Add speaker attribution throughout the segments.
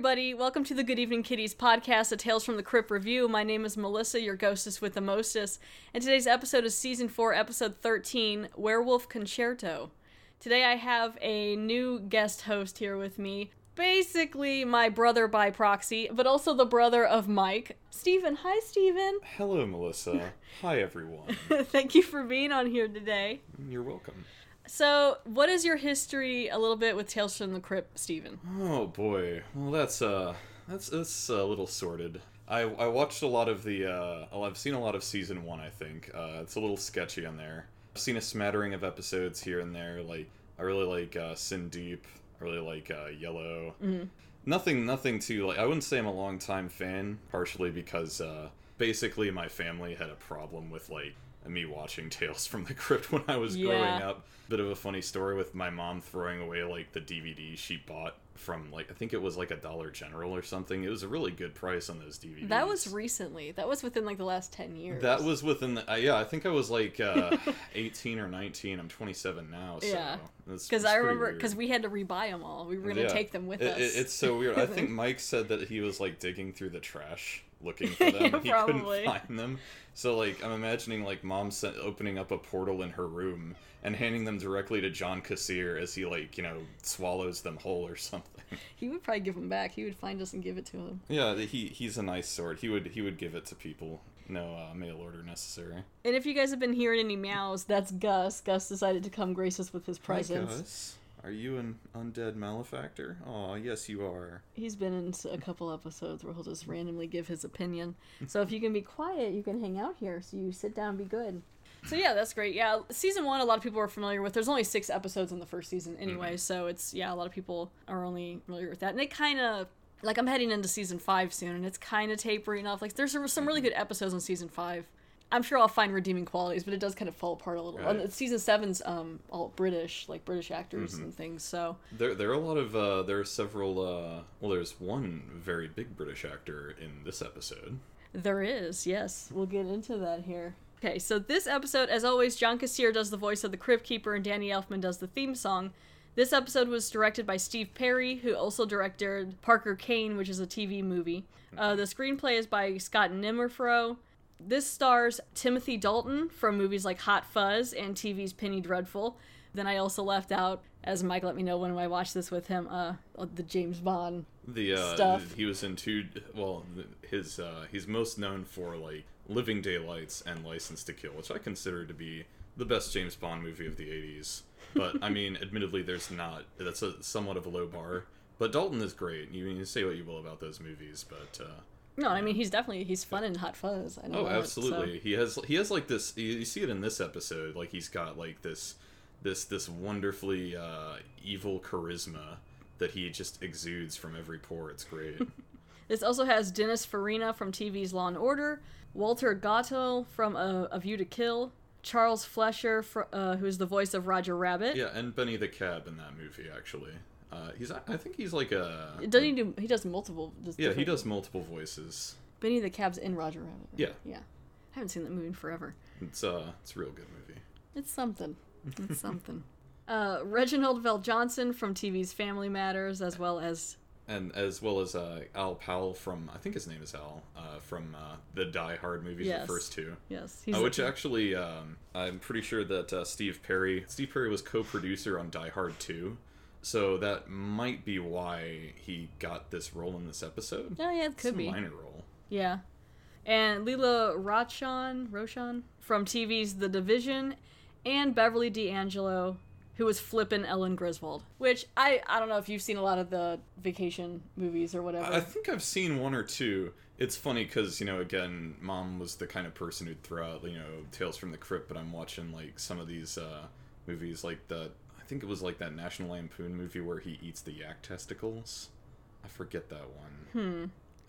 Speaker 1: everybody. Welcome to the Good Evening Kiddies podcast, a Tales from the Crypt review. My name is Melissa, your ghostess with the mostest, and today's episode is season 4, episode 13 Werewolf Concerto. Today I have a new guest host here with me. Basically, my brother by proxy, but also the brother of Mike. Stephen. Hi, Stephen.
Speaker 2: Hello, Melissa. Hi, everyone.
Speaker 1: Thank you for being on here today.
Speaker 2: You're welcome.
Speaker 1: So, what is your history a little bit with Tales from the Crypt, Stephen?
Speaker 2: Oh boy. Well, that's uh, that's that's a little sorted. I I watched a lot of the uh, I've seen a lot of season one. I think uh, it's a little sketchy on there. I've seen a smattering of episodes here and there. Like I really like uh, Sin Deep. I really like uh, Yellow.
Speaker 1: Mm-hmm.
Speaker 2: Nothing, nothing too like. I wouldn't say I'm a long time fan, partially because uh, basically my family had a problem with like me watching Tales from the Crypt when I was
Speaker 1: Yeah.
Speaker 2: growing up. Bit of a funny story with my mom throwing away like the DVD she bought from like I think it was like a Dollar General or something. It was a really good price on those DVDs.
Speaker 1: That was recently. That was within like the last 10 years.
Speaker 2: that was within the uh, yeah. I think I was like uh, 18 or 19. I'm 27 now. So
Speaker 1: Yeah.
Speaker 2: that's-
Speaker 1: Because I remember, because we had to rebuy them all. We were going to
Speaker 2: Yeah.
Speaker 1: take them with
Speaker 2: It-
Speaker 1: us.
Speaker 2: it- it's so weird. I think Mike said that he was like digging through the trash looking for them.
Speaker 1: Yeah,
Speaker 2: he
Speaker 1: probably.
Speaker 2: couldn't find them. So like I'm imagining like mom sent, opening up a portal in her room and handing them directly to John Kassir as he like you know swallows them whole or something.
Speaker 1: he would probably give them back. He would find us and give it to him.
Speaker 2: yeah, he he's a nice sort. He would he would give it to people. No uh, mail order necessary.
Speaker 1: And if you guys have been hearing any meows, that's Gus. Gus decided to come grace us with his presence.
Speaker 2: Hi, Gus. Are you an undead malefactor? Oh, yes, you are.
Speaker 1: He's been in a couple episodes where he'll just randomly give his opinion. So if you can be quiet, you can hang out here. So you sit down, and be good. So yeah, that's great. Yeah, season one, a lot of people are familiar with. There's only six episodes in the first season anyway, mm-hmm. so it's yeah, a lot of people are only familiar with that, and it kind of like I'm heading into season five soon, and it's kind of tapering off. Like there's some really mm-hmm. good episodes in season five. I'm sure I'll find redeeming qualities, but it does kind of fall apart a little.
Speaker 2: Right.
Speaker 1: And season seven's um all British, like British actors and things. So
Speaker 2: There, there are a lot of uh, there are several. Uh, well, there's one very big British actor in this episode.
Speaker 1: There is, yes. We'll get into that here. Okay, so this episode, as always, John Kassir does the voice of the Crypt Keeper and Danny Elfman does the theme song. This episode was directed by Steve Perry, who also directed Parker Kane, which is a TV movie. Uh, the screenplay is by Scott Nimmerfro. This stars Timothy Dalton from movies like Hot Fuzz and TV's Penny Dreadful. Then I also left out, as Mike let me know when I watched this with him, uh, the James Bond
Speaker 2: The uh,
Speaker 1: Stuff.
Speaker 2: he was in two. Well, his uh, he's most known for like Living Daylights and License to Kill, which I consider to be the best James Bond movie of the '80s. But I mean, admittedly, there's not. That's a somewhat of a low bar. But Dalton is great. You, you say what you will about those movies, but uh,
Speaker 1: No, I mean he's definitely he's fun in Hot Fuzz. I know
Speaker 2: Oh,
Speaker 1: that, so-
Speaker 2: absolutely. He has he has like this. You, you see it in this episode. Like he's got like this this this wonderfully uh, evil charisma that he just exudes from every pore. It's great.
Speaker 1: This also has Dennis Farina from TV's Law and Order, Walter Gotell from uh, A View to Kill, Charles Fleischer, fr- uh, who's the voice of Roger Rabbit.
Speaker 2: yeah, and Benny the Cab in that movie actually. Uh, he's I think he's like a
Speaker 1: Doesn't he do? He does multiple. Does
Speaker 2: yeah he does multiple voices.
Speaker 1: Benny the Cab's in Roger Rabbit. right?
Speaker 2: Yeah.
Speaker 1: yeah. I haven't seen that movie in forever.
Speaker 2: It's uh it's a real good movie.
Speaker 1: It's something. It's something. Uh, Reginald VelJohnson from TV's Family Matters, as well as
Speaker 2: And as well as uh, Al Powell from I think his name is Al uh, from uh, the Die Hard movies,
Speaker 1: Yes.
Speaker 2: the first two.
Speaker 1: yes, he's
Speaker 2: Uh, which actually, um, I'm pretty sure that uh, Steve Perry, Steve Perry was co-producer on Die Hard 2, so that might be why he got this role in this episode.
Speaker 1: oh yeah, it
Speaker 2: It's
Speaker 1: could
Speaker 2: a
Speaker 1: be.
Speaker 2: minor role.
Speaker 1: Yeah. And Lela Rochon, Rochon from TV's The Division, and Beverly D'Angelo, who was flippin' Ellen Griswold. Which I I don't know if you've seen a lot of the vacation movies or whatever.
Speaker 2: I think I've seen one or two. It's funny because you know, again, mom was the kind of person who'd throw out you know Tales from the Crypt, but I'm watching like some of these uh, movies, like the think it was like that National Lampoon movie where he eats the yak testicles. I forget that one.
Speaker 1: hmm.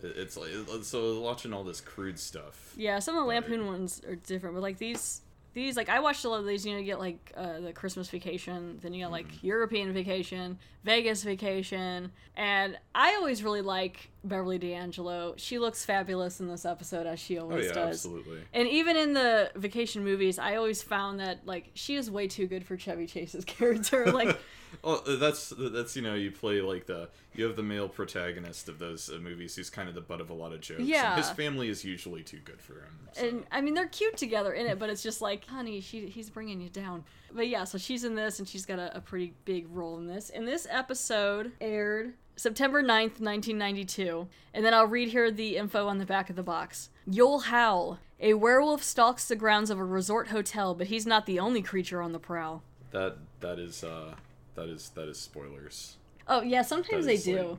Speaker 2: It- It's like so watching all this crude stuff.
Speaker 1: Yeah, some of the. Lampoon ones are different, but like these these like I watched a lot of these. You know, you get like uh, the Christmas vacation, then you got like
Speaker 2: Mm-hmm.
Speaker 1: European vacation, Vegas vacation, and I always really like Beverly D'Angelo. She looks fabulous in this episode, as she always
Speaker 2: Oh
Speaker 1: always
Speaker 2: yeah,
Speaker 1: does.
Speaker 2: absolutely.
Speaker 1: And even in the vacation movies, I always found that like she is way too good for Chevy Chase's character. Like,
Speaker 2: Well, uh, that's that's you know you play like the you have the male protagonist of those uh, movies who's kind of the butt of a lot of jokes.
Speaker 1: Yeah.
Speaker 2: his family is usually too good for him. so.
Speaker 1: and I mean they're cute together in it, but it's just like, honey, she he's bringing you down. But yeah, so she's in this, and she's got a, a pretty big role in this. And this episode aired September 9th, 1992. And then I'll read here the info on the back of the box. You'll howl. A werewolf stalks the grounds of a resort hotel, but he's not the only creature on the prowl.
Speaker 2: that that is uh that is that is spoilers.
Speaker 1: Oh yeah, sometimes they do.
Speaker 2: like-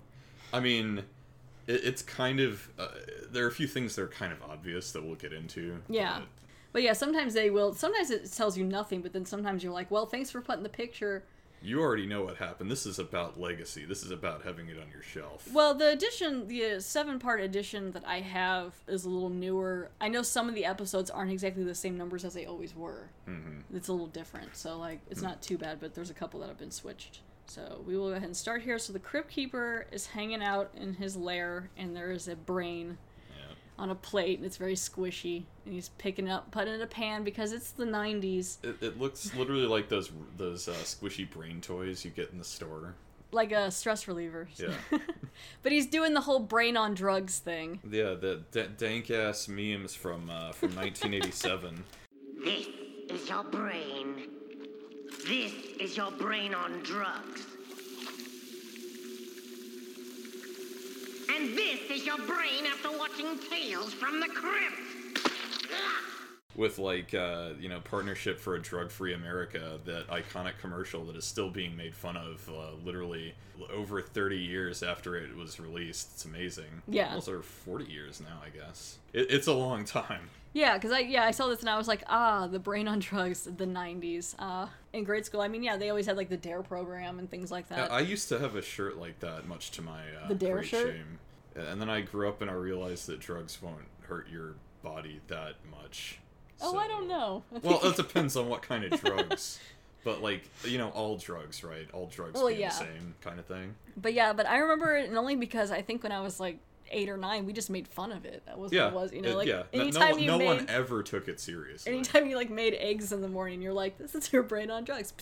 Speaker 2: I mean, it, it's kind of uh, there are a few things that are kind of obvious that we'll get into.
Speaker 1: Yeah.
Speaker 2: but-
Speaker 1: But yeah, sometimes they will. Sometimes it tells you nothing, but then sometimes you're like, well, thanks for putting the picture.
Speaker 2: You already know what happened. This is about legacy. This is about having it on your shelf.
Speaker 1: Well, the edition, the seven part edition that I have is a little newer. I know some of the episodes aren't exactly the same numbers as they always were. Mm-hmm. It's a little different. So, like, it's not too bad, but there's a couple that have been switched. So, we will go ahead and start here. So, the Crypt Keeper is hanging out in his lair, and there is a brain. On a plate, and it's very squishy. And he's picking it up, putting it in a pan because it's the 90s.
Speaker 2: It, it looks literally like those those uh, squishy brain toys you get in the store.
Speaker 1: like a stress reliever.
Speaker 2: Yeah.
Speaker 1: but he's doing the whole brain on drugs thing.
Speaker 2: Yeah, the d- dank ass memes from uh, from 1987.
Speaker 3: This is your brain. This is your brain on drugs. And this is your brain after watching Tales from the Crypt.
Speaker 2: with like uh, you know partnership for a drug-free America, that iconic commercial that is still being made fun of, uh, literally over 30 years after it was released. It's amazing.
Speaker 1: Yeah.
Speaker 2: almost over 40 years now, I guess. It, it's a long time.
Speaker 1: Yeah, because I yeah I saw this and I was like ah the brain on drugs the '90s. Uh, in grade school, I mean yeah they always had like the Dare program and things like that.
Speaker 2: I used to have a shirt like that, much to my uh,
Speaker 1: The Dare
Speaker 2: great
Speaker 1: shirt?
Speaker 2: shame. And then I grew up and I realized that drugs won't hurt your body that much.
Speaker 1: oh, I don't know.
Speaker 2: Well, it depends on what kind of drugs. But like you know, all drugs, right? All drugs
Speaker 1: Well, yeah.
Speaker 2: the same kind of thing.
Speaker 1: but yeah, but I remember it and only because I think when I was like eight or nine, we just made fun of it. That was
Speaker 2: Yeah,
Speaker 1: what it was. You know,
Speaker 2: it-
Speaker 1: like
Speaker 2: yeah. No-
Speaker 1: anytime
Speaker 2: no,
Speaker 1: you
Speaker 2: no
Speaker 1: made
Speaker 2: one ever took it seriously.
Speaker 1: anytime you like made eggs in the morning, you're like, this is your brain on drugs.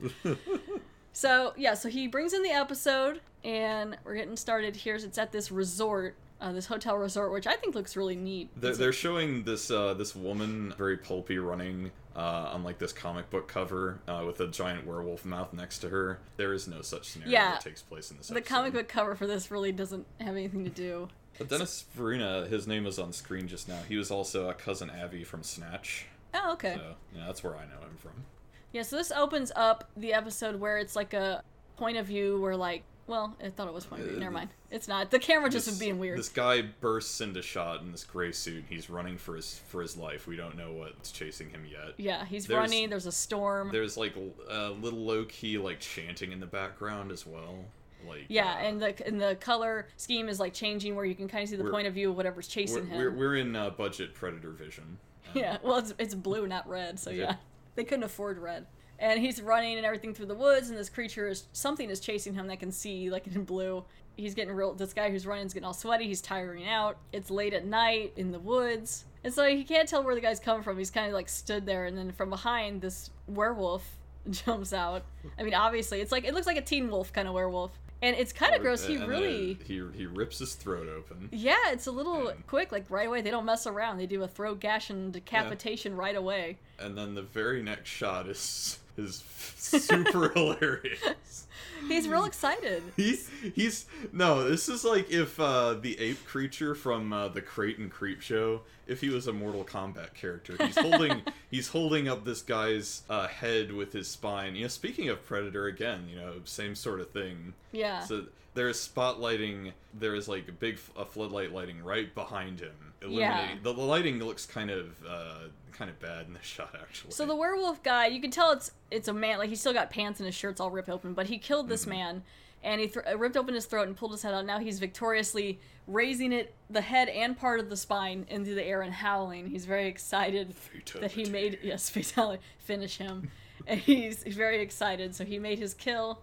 Speaker 1: so yeah, so he brings in the episode, and we're getting started here. It's at this resort, uh, this hotel resort, which I think looks really neat.
Speaker 2: They're, they're showing this uh, this woman very pulpy running uh, on like this comic book cover uh, with a giant werewolf mouth next to her. There is no such scenario
Speaker 1: Yeah.
Speaker 2: that takes place in this.
Speaker 1: the
Speaker 2: episode.
Speaker 1: comic book cover for this really doesn't have anything to do.
Speaker 2: But Dennis Farina, his name was on screen just now. He was also a cousin Avi from Snatch.
Speaker 1: Oh, okay.
Speaker 2: So yeah, that's where I know him from.
Speaker 1: Yeah, so this opens up the episode where it's like a point of view where like, well, I thought it was point of view. Never mind. It's not. The camera just was being weird.
Speaker 2: This guy bursts into shot in this gray suit. He's running for his for his life. We don't know what's chasing him yet.
Speaker 1: yeah, he's
Speaker 2: There's-
Speaker 1: running. There's a storm.
Speaker 2: There's like a little low key like chanting in the background as well. Like
Speaker 1: Yeah,
Speaker 2: uh,
Speaker 1: and the and the color scheme is like changing where you can kind of see the point of view of whatever's
Speaker 2: we're,
Speaker 1: chasing him.
Speaker 2: we're, we're in uh, budget predator vision. Um,
Speaker 1: Yeah, well, it's, it's blue, not red, so
Speaker 2: Yeah.
Speaker 1: They couldn't afford red. And he's running and everything through the woods, and this creature is something is chasing him that can see, like in blue. He's getting real. This guy who's running is getting all sweaty. He's tiring out. It's late at night in the woods, and so he can't tell where the guy's coming from. He's kind of like stood there, and then from behind, this werewolf jumps out. I mean, obviously, it's like it looks like a teen wolf kind of werewolf, and it's kind of gross. He really.
Speaker 2: he he rips his throat open.
Speaker 1: Yeah, it's a little
Speaker 2: And-
Speaker 1: quick, like right away. They don't mess around. They do a throat gash and decapitation right away.
Speaker 2: And then the very next shot is is super hilarious.
Speaker 1: He's real excited.
Speaker 2: He's he's no. This is like if uh, the ape creature from uh, the Creighton Creep Show, if he was a Mortal Kombat character, he's holding he's holding up this guy's uh, head with his spine. You know, speaking of Predator again, you know, same sort of thing.
Speaker 1: Yeah.
Speaker 2: So there is spotlighting. There is like a big a floodlight lighting right behind him.
Speaker 1: Yeah.
Speaker 2: The, the lighting looks kind of uh, kind of bad in this shot actually.
Speaker 1: So the werewolf guy, you can tell it's it's a man. Like he's still got pants and his shirt's all ripped open, but he killed this
Speaker 2: Mm-hmm.
Speaker 1: man, and he th- uh, ripped open his throat and pulled his head out. Now he's victoriously raising it, the head and part of the spine into the air and howling. He's very excited that he made yes fatality finish him, and he's, very excited. So he made his kill,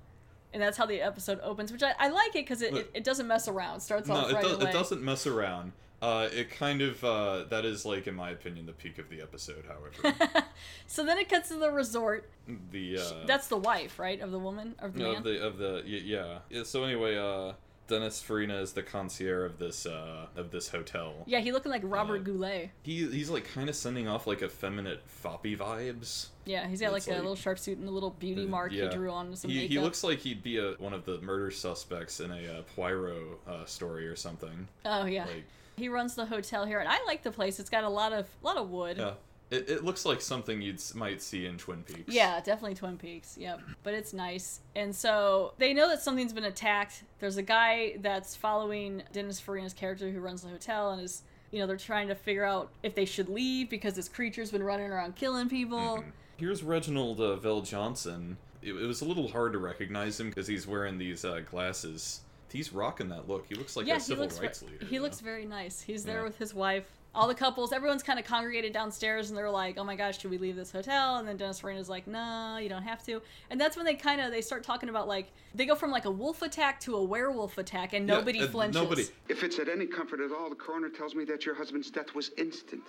Speaker 1: and that's how the episode opens, which I, I like it because it, it, it doesn't mess around. Starts
Speaker 2: No,
Speaker 1: off
Speaker 2: it,
Speaker 1: right
Speaker 2: does,
Speaker 1: away.
Speaker 2: it doesn't mess around. Uh, it kind of uh, that is like, in my opinion, the peak of the episode. However,
Speaker 1: So then it cuts to the resort.
Speaker 2: the uh,
Speaker 1: That's the wife, right, of the woman of the
Speaker 2: no,
Speaker 1: man.
Speaker 2: of the of the y- yeah. yeah. So anyway, uh, Dennis Farina is the concierge of this uh, of this hotel.
Speaker 1: yeah, he looking like Robert
Speaker 2: Uh,
Speaker 1: Goulet.
Speaker 2: He he's like kind of sending off like effeminate foppy vibes.
Speaker 1: Yeah, he's got like
Speaker 2: it's
Speaker 1: a little sharp suit and a little beauty mark
Speaker 2: Yeah.
Speaker 1: he drew on some
Speaker 2: He,
Speaker 1: makeup.
Speaker 2: he looks like he'd be a one of the murder suspects in a uh, Poirot uh, story or something.
Speaker 1: oh yeah,
Speaker 2: Like
Speaker 1: he runs the hotel here, and I like the place. It's got a lot of lot of wood.
Speaker 2: yeah, it, it looks like something you'd might see in Twin Peaks.
Speaker 1: Yeah, definitely Twin Peaks. Yep. But it's nice. And so they know that something's been attacked. There's a guy that's following Dennis Farina's character who runs the hotel and is, you know, they're trying to figure out if they should leave because this creature's been running around killing people.
Speaker 2: Mm-hmm. Here's Reginald uh, VelJohnson. It, it was a little hard to recognize him because he's wearing these uh, glasses. He's rocking that look. He looks like
Speaker 1: yeah,
Speaker 2: a civil
Speaker 1: looks
Speaker 2: rights
Speaker 1: ve-
Speaker 2: leader.
Speaker 1: he looks
Speaker 2: know?
Speaker 1: very nice. He's there
Speaker 2: Yeah.
Speaker 1: with his wife. All the couples, everyone's kind of congregated downstairs, and they're like, "Oh my gosh, should we leave this hotel?" And then Dennis Farina's like, "No, you don't have to." And that's when they kind of they start talking about like they go from like a wolf attack to a werewolf attack, and
Speaker 2: Yeah,
Speaker 1: nobody
Speaker 2: uh,
Speaker 1: flinches.
Speaker 2: Nobody.
Speaker 4: If it's at any comfort at all, the coroner tells me that your husband's death was instant.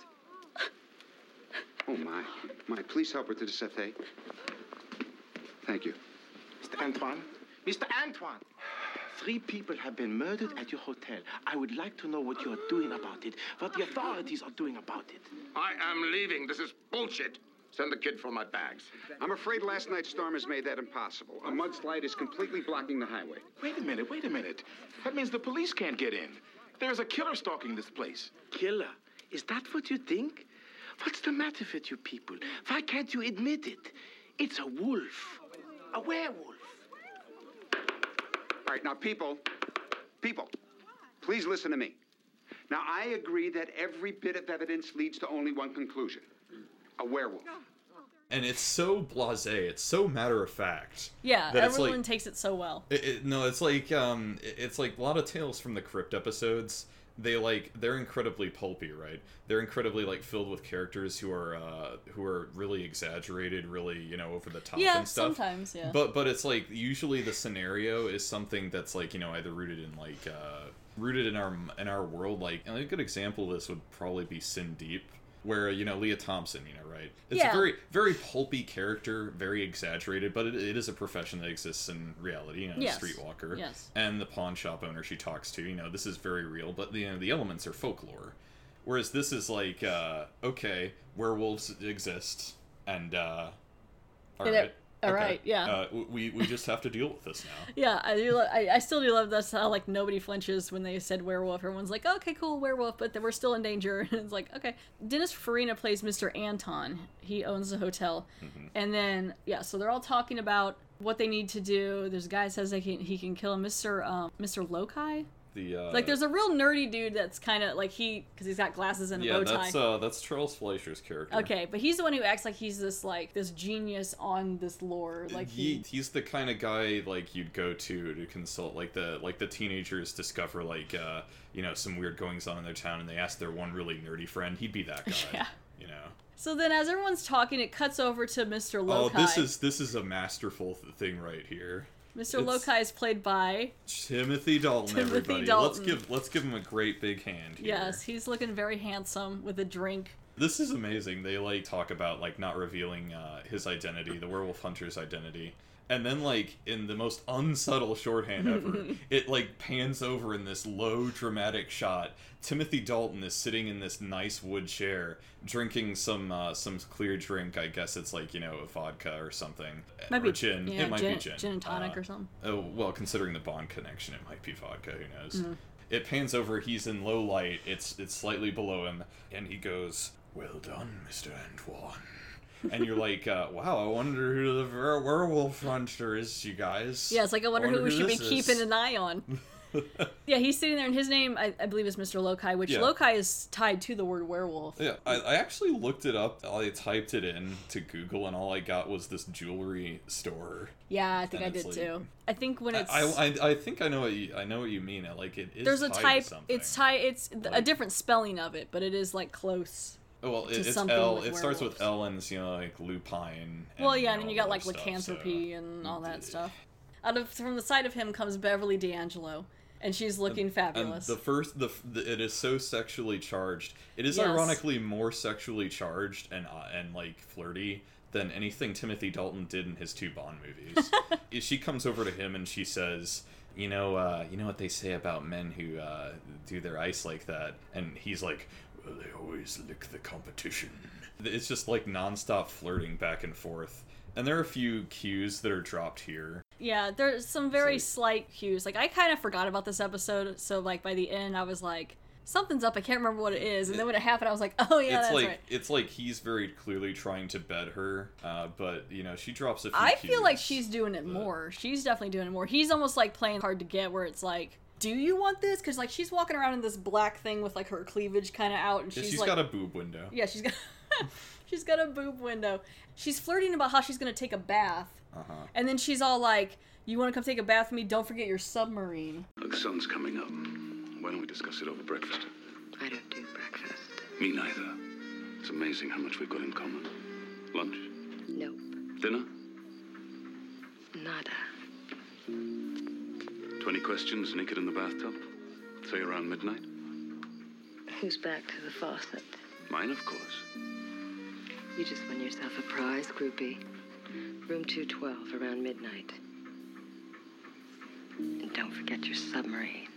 Speaker 4: Oh, my. My, please help her to the settee. Thank you.
Speaker 5: Mr. Antoine? Mr. Antoine! Three people have been murdered at your hotel. I would like to know what you are doing about it, what the authorities are doing about it.
Speaker 6: I am leaving. This is bullshit. Send the kid for my bags.
Speaker 4: I'm afraid last night's storm has made that impossible. A mudslide is completely blocking the highway.
Speaker 7: Wait a minute, wait a minute. That means the police can't get in. There's a killer stalking this place.
Speaker 5: Killer? Is that what you think? What's the matter with you people? Why can't you admit it? It's a wolf. A werewolf.
Speaker 4: All right, now, people, people, please listen to me. Now, I agree that every bit of evidence leads to only one conclusion a werewolf.
Speaker 2: And it's so blasé. It's so matter of fact.
Speaker 1: Yeah,
Speaker 2: that it's
Speaker 1: everyone
Speaker 2: like-
Speaker 1: takes it so well.
Speaker 2: It, it, no, it's like um, it- it's like a lot of Tales from the Crypt episodes. They like they're incredibly pulpy, right? They're incredibly like filled with characters who are uh, who are really exaggerated, really you know over the top
Speaker 1: Yeah,
Speaker 2: and stuff.
Speaker 1: sometimes, yeah.
Speaker 2: But but it's like usually the scenario is something that's like you know either rooted in like uh, rooted in our in our world. Like and a good example of this would probably be Sin Deep, where you know Lea Thompson, you know, right? It's
Speaker 1: Yeah.
Speaker 2: a very very pulpy character, very exaggerated, but it, it is a profession that exists in reality. You know,
Speaker 1: Yes.
Speaker 2: streetwalker,
Speaker 1: Yes.
Speaker 2: and the pawn shop owner she talks to. You know, this is very real, but the you know, the elements are folklore. Whereas this is like, uh, okay, werewolves exist, and uh, all right,
Speaker 1: all right, yeah.
Speaker 2: Uh, we we just have to deal with this now.
Speaker 1: Yeah, I do. lo- I, I still do love this. How like nobody flinches when they said werewolf. Everyone's like, okay, cool, werewolf, but then we're still in danger. And it's like, okay. Dennis Farina plays Mr. Anton. He owns the hotel,
Speaker 2: Mm-hmm.
Speaker 1: and then yeah, so they're all talking about what they need to do. There's a guy says they can, he can kill him, Mr. Um, Mr. Lokai.
Speaker 2: The uh,
Speaker 1: Like, there's a real nerdy dude that's kind of like he because he's got glasses and a
Speaker 2: yeah,
Speaker 1: bow tie.
Speaker 2: that's uh, that's Charles Fleischer's character.
Speaker 1: Okay, but he's the one who acts like he's this like this genius on this lore. Like
Speaker 2: he,
Speaker 1: he,
Speaker 2: he's the kind of guy like you'd go to to consult like the like the teenagers discover like uh you know some weird goings on in their town and they ask their one really nerdy friend he'd be that guy
Speaker 1: Yeah.
Speaker 2: you know
Speaker 1: So then, as everyone's talking, it cuts over to Mr.
Speaker 2: oh this is this is a masterful th- thing right here
Speaker 1: Mr. Lokai is played by
Speaker 2: Timothy Dalton
Speaker 1: Timothy
Speaker 2: everybody let's
Speaker 1: Dalton.
Speaker 2: give let's give him a great big hand here.
Speaker 1: yes, he's looking very handsome with a drink.
Speaker 2: This is amazing. They like talk about like not revealing uh, his identity, the werewolf hunter's identity. And then like in the most unsubtle shorthand ever, it like pans over in this low dramatic shot. Timothy Dalton is sitting in this nice wood chair drinking some uh, some clear drink. I guess it's like, you know, a vodka or something.
Speaker 1: Might
Speaker 2: or
Speaker 1: be
Speaker 2: gin.
Speaker 1: Yeah,
Speaker 2: it might
Speaker 1: gin,
Speaker 2: be gin.
Speaker 1: gin and tonic
Speaker 2: Uh,
Speaker 1: or something.
Speaker 2: Oh well, considering the Bond connection, it might be vodka. Who knows?
Speaker 1: Mm-hmm.
Speaker 2: It pans over. He's in low light. It's it's slightly below him, and he goes, "Well done, Mister Antoine." And you're like, uh, "Wow, I wonder who the werewolf hunter is, you guys."
Speaker 1: Yeah, it's like I wonder, who we should be keeping
Speaker 2: is."
Speaker 1: an eye on. yeah, he's sitting there, and his name, I, I believe, is Mr. Lokai, which
Speaker 2: Yeah.
Speaker 1: Lokai is tied to the word werewolf.
Speaker 2: Yeah, I, I actually looked it up. I typed it in to Google, and all I got was this jewelry store.
Speaker 1: Yeah, I think
Speaker 2: And
Speaker 1: I did
Speaker 2: like-
Speaker 1: too. I think when it's
Speaker 2: I, I, I think I know what you, I know what you mean. I Like it is.
Speaker 1: there's a type,
Speaker 2: something.
Speaker 1: it's tied. It's th- a different spelling of it, but it is like close.
Speaker 2: Oh, well, it, it's L. It starts with. L and it's you know like lupine.
Speaker 1: well, yeah, and then you got like
Speaker 2: stuff,
Speaker 1: lycanthropy
Speaker 2: so-
Speaker 1: and all that stuff. out of from the side of him comes Beverly D'Angelo, and she's looking
Speaker 2: And
Speaker 1: fabulous.
Speaker 2: the first, the, the it is so sexually charged. It is
Speaker 1: Yes.
Speaker 2: ironically more sexually charged and uh, and like flirty than anything Timothy Dalton did in his two Bond movies. she comes over to him and she says, "You know, uh, you know what they say about men who uh, do their ice like that," and he's like, "Well, they always lick the competition." It's just like nonstop flirting back and forth. And there are a few cues that are dropped here.
Speaker 1: Yeah, there's some very
Speaker 2: like-
Speaker 1: slight cues. Like I kind of forgot about this episode, so like by the end I was like, something's up. I can't remember what it is. And then when it happened, I was like, oh yeah,
Speaker 2: it's
Speaker 1: that's
Speaker 2: like
Speaker 1: right.
Speaker 2: it's like he's very clearly trying to bed her, uh, but you know she drops a few.
Speaker 1: I feel like she's doing it
Speaker 2: that-
Speaker 1: more. She's definitely doing it more. He's almost like playing hard to get, where it's like, do you want this? Because like she's walking around in this black thing with like her cleavage kind of out, and
Speaker 2: Yeah,
Speaker 1: she's,
Speaker 2: she's
Speaker 1: like,
Speaker 2: got a boob window.
Speaker 1: yeah, she's got she's got a boob window. She's flirting about how she's gonna take a bath,
Speaker 2: Uh-huh.
Speaker 1: and then she's all like, "You want to come take a bath with me? Don't forget your submarine."
Speaker 8: The sun's coming up. Why don't we discuss it over breakfast?
Speaker 3: I don't do breakfast.
Speaker 8: Me neither. It's amazing how much we've got in common. Lunch?
Speaker 3: Nope.
Speaker 8: Dinner?
Speaker 3: Nada.
Speaker 8: 20 questions naked in the bathtub? Say around midnight?
Speaker 3: Who's back to the faucet?
Speaker 8: Mine, of course.
Speaker 3: You just won yourself a prize, groupie. Room 212 around midnight. And don't forget your submarine.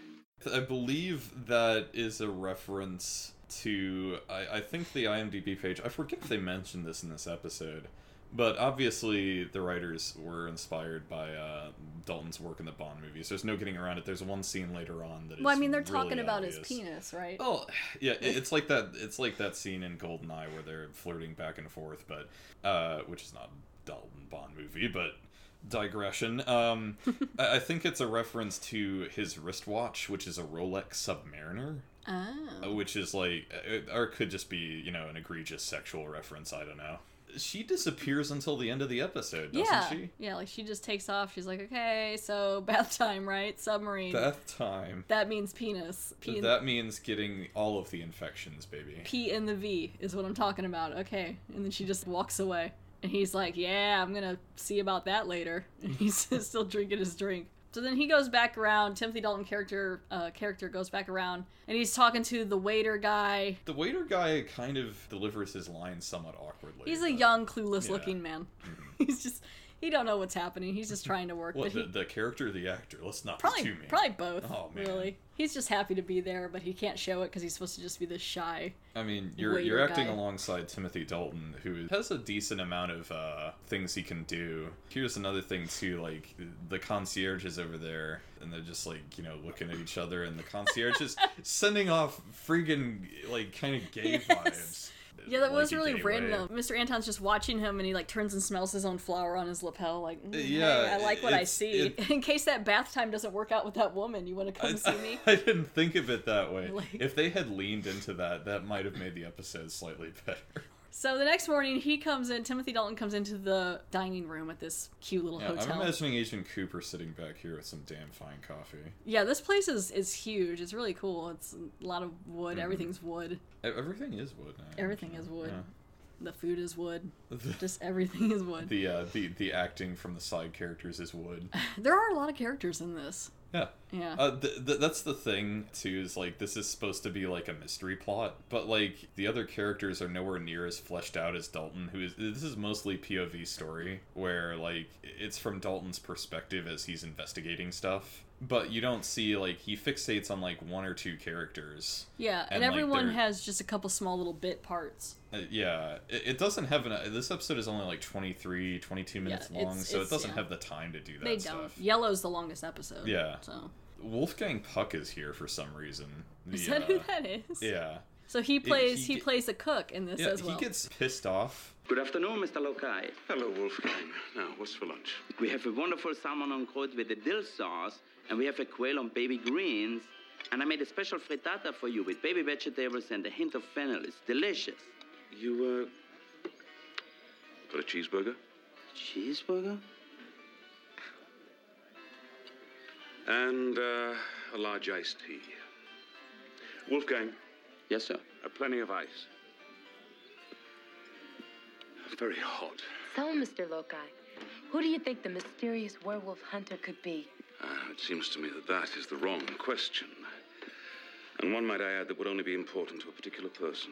Speaker 2: I believe that is a reference to I, I think the IMDb page. I forget if they mentioned this in this episode, but obviously the writers were inspired by uh, Dalton's work in the Bond movies. There's no getting around it. There's one scene later on that.
Speaker 1: Well, I mean, they're
Speaker 2: really
Speaker 1: talking about his penis, right?
Speaker 2: Oh, yeah, it's like that. It's like that scene in Goldeneye where they're flirting back and forth, but uh, which is not a Dalton Bond movie, but digression. Um, I think it's a reference to his wristwatch, which is a Rolex Submariner,
Speaker 1: Oh.
Speaker 2: which is like, uh, or it could just be you know an egregious sexual reference. I don't know. She disappears until the end of the episode, doesn't
Speaker 1: yeah,
Speaker 2: she?
Speaker 1: yeah. Like she just takes off. She's like, okay, so bath time, right? Submarine.
Speaker 2: Bath time.
Speaker 1: that means penis. P
Speaker 2: That means getting all of the infections, baby.
Speaker 1: P in the V is what I'm talking about. Okay, and then she just walks away, and he's like, yeah, I'm gonna see about that later. And he's still drinking his drink. So then he goes back around. Timothy Dalton character uh, character goes back around, and he's talking to the waiter guy.
Speaker 2: The waiter guy kind of delivers his lines somewhat awkwardly.
Speaker 1: He's a young, clueless
Speaker 2: yeah.
Speaker 1: looking man. he's just he don't know what's happening. He's just trying to work.
Speaker 2: What
Speaker 1: but he,
Speaker 2: the, the character, or the actor? Let's not
Speaker 1: probably
Speaker 2: mean.
Speaker 1: probably both.
Speaker 2: Oh, man.
Speaker 1: Really, he's just happy to be there, but he can't show it because he's supposed to just be this shy.
Speaker 2: I mean, you're you're acting
Speaker 1: guy.
Speaker 2: alongside Timothy Dalton, who has a decent amount of uh, things he can do. Here's another thing too, like the concierge is over there, and they're just like you know looking at each other, and the concierge is sending off freaking like kind of gay
Speaker 1: Yes.
Speaker 2: vibes.
Speaker 1: Yeah, that was
Speaker 2: Like a
Speaker 1: really random. Mr. Anton's just watching him, and he like turns and smells his own flower on his lapel. Like, mm,
Speaker 2: Yeah,
Speaker 1: hey, I like what I see.
Speaker 2: it-
Speaker 1: In case that bath time doesn't work out with that woman, you want to come
Speaker 2: I,
Speaker 1: see me?
Speaker 2: I didn't think of it that way.
Speaker 1: Like-
Speaker 2: if they had leaned into that, that might have made the episode slightly better.
Speaker 1: So the next morning, he comes in. Timothy Dalton comes into the dining room at this cute little
Speaker 2: Yeah, I'm imagining Agent Cooper sitting back here with some damn fine coffee.
Speaker 1: Yeah, this place is is huge. It's really cool. It's a lot of wood.
Speaker 2: Mm-hmm.
Speaker 1: Everything's wood.
Speaker 2: Everything is wood now.
Speaker 1: Everything
Speaker 2: actually.
Speaker 1: is wood.
Speaker 2: Yeah.
Speaker 1: The food is wood. Just everything is wood.
Speaker 2: the, uh, the the acting from the side characters is wood.
Speaker 1: There are a lot of characters in this.
Speaker 2: Yeah.
Speaker 1: Yeah.
Speaker 2: Uh, th- th- that's the thing too. Is like this is supposed to be like a mystery plot, but like the other characters are nowhere near as fleshed out as Dalton. Who is this is mostly POV story, where like it's from Dalton's perspective as he's investigating stuff. But you don't see like he fixates on like one or two characters.
Speaker 1: yeah, and,
Speaker 2: and,
Speaker 1: everyone
Speaker 2: they're-
Speaker 1: has just a couple small little bit parts.
Speaker 2: Uh, yeah, it, it doesn't have an. This episode is only like 23, 22 minutes
Speaker 1: it's-
Speaker 2: long, so it doesn't
Speaker 1: yeah.
Speaker 2: have the time to do that
Speaker 1: They
Speaker 2: stuff.
Speaker 1: don't. Yellow's the longest episode.
Speaker 2: Yeah.
Speaker 1: So
Speaker 2: Wolfgang Puck is here for some reason.
Speaker 1: is
Speaker 2: The,
Speaker 1: that who
Speaker 2: uh,
Speaker 1: that is?
Speaker 2: Yeah.
Speaker 1: So he plays
Speaker 2: he
Speaker 1: he, plays a cook in this
Speaker 2: Yeah,
Speaker 1: as well.
Speaker 2: he gets pissed off.
Speaker 9: Good afternoon, Mr. Lokai.
Speaker 8: Hello, Wolfgang. Now, what's for lunch?
Speaker 9: We have a wonderful salmon en croûte with a dill sauce, and we have a quail on baby greens. And I made a special frittata for you with baby vegetables and a hint of fennel. It's delicious.
Speaker 8: You, uh. Got a cheeseburger?
Speaker 9: Cheeseburger?
Speaker 8: And, uh, a large iced tea. Wolfgang,
Speaker 9: Yes, sir.
Speaker 8: uh, plenty of ice. Very hot.
Speaker 10: So, Mr. Lokai, Who do you think the mysterious werewolf hunter could be?
Speaker 8: Ah, it seems to me that that is the wrong question. And one, might I add, that would only be important to a particular person.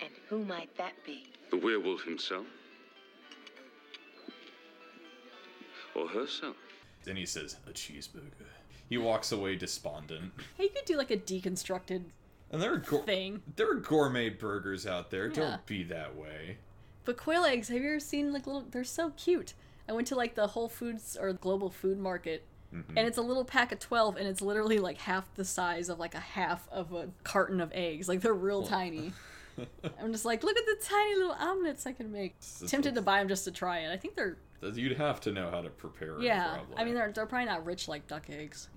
Speaker 10: And who might that be?
Speaker 8: The werewolf himself? Or herself?
Speaker 2: Then he says, a cheeseburger. He walks away despondent.
Speaker 1: Hey, you could do like a deconstructed
Speaker 2: And there are gour-
Speaker 1: thing.
Speaker 2: there are gourmet burgers out there.
Speaker 1: Yeah.
Speaker 2: Don't be that way.
Speaker 1: But quail eggs, have you ever seen like little? They're so cute. I went to like the Whole Foods or Global Food Market,
Speaker 2: Mm-hmm.
Speaker 1: and it's a little pack of twelve, and it's literally like half the size of like a half of a carton of eggs. Like they're real tiny. I'm just like, look at the tiny little omelets I can make. Tempted to buy them just to try it. I think they're
Speaker 2: You'd have to know how to prepare.
Speaker 1: yeah. I mean, they're they're probably not rich like duck eggs.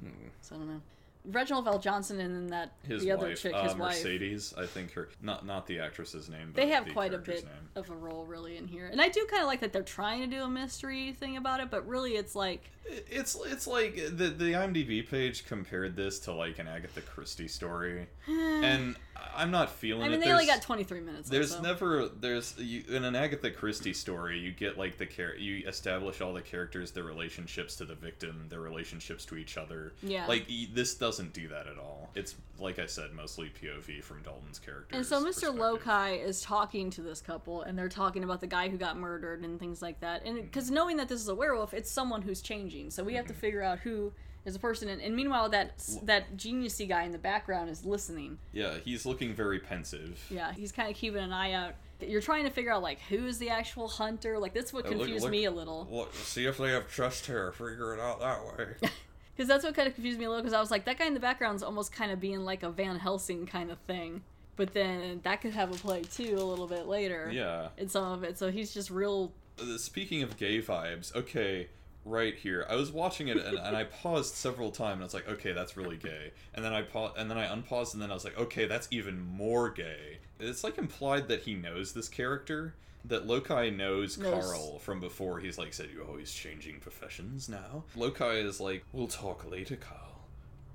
Speaker 1: So I don't know. Reginald VelJohnson and then that
Speaker 2: his
Speaker 1: the other
Speaker 2: wife,
Speaker 1: chick,
Speaker 2: uh,
Speaker 1: his wife.
Speaker 2: Mercedes. I think her not not the actress's name. But
Speaker 1: They have
Speaker 2: the
Speaker 1: quite a bit
Speaker 2: Name.
Speaker 1: of a role really in here, and I do kind of like that they're trying to do a mystery thing about it, but really it's like
Speaker 2: It's it's like the the IMDb page compared this to like an Agatha Christie story, and I'm not feeling
Speaker 1: I
Speaker 2: it.
Speaker 1: mean, they only
Speaker 2: There's-
Speaker 1: got 23 minutes.
Speaker 2: There's never there's you, in an Agatha Christie story you get like the char- you establish all the characters their relationships to the victim their relationships to each other
Speaker 1: Yeah.
Speaker 2: like this doesn't do that at all it's like I said mostly POV from Dalton's character
Speaker 1: And so Mr. Lokai is talking to this couple, and they're talking about the guy who got murdered and things like that. And because knowing that this is a werewolf, it's someone who's changing. So we have to
Speaker 2: Mm-hmm.
Speaker 1: figure out who is a person. And, and meanwhile, that that geniusy guy in the background is listening.
Speaker 2: yeah he's looking very pensive
Speaker 1: Yeah, he's kind of keeping an eye out. You're trying to figure out like who's the actual hunter. Like that's what
Speaker 2: Uh, look- look-
Speaker 1: me a little.
Speaker 2: look, see if they have chest hair figure it out that way
Speaker 1: Because that's what kind of confused me a little. Because I was like, that guy in the background's almost kind of being like a Van Helsing kind of thing. But then that could have a play too a little bit later.
Speaker 2: Yeah.
Speaker 1: In some of it, so he's just real.
Speaker 2: Uh, speaking of gay vibes, okay, right here. I was watching it and, and I paused several times and I was like, okay, that's really gay. And then I paused and then I unpaused and then I was like, okay, that's even more gay. It's like implied that he knows this character. That Lokai knows
Speaker 1: Knows.
Speaker 2: Carl from before. He's like said, "You always changing professions now." Lokai is like, "We'll talk later, Carl.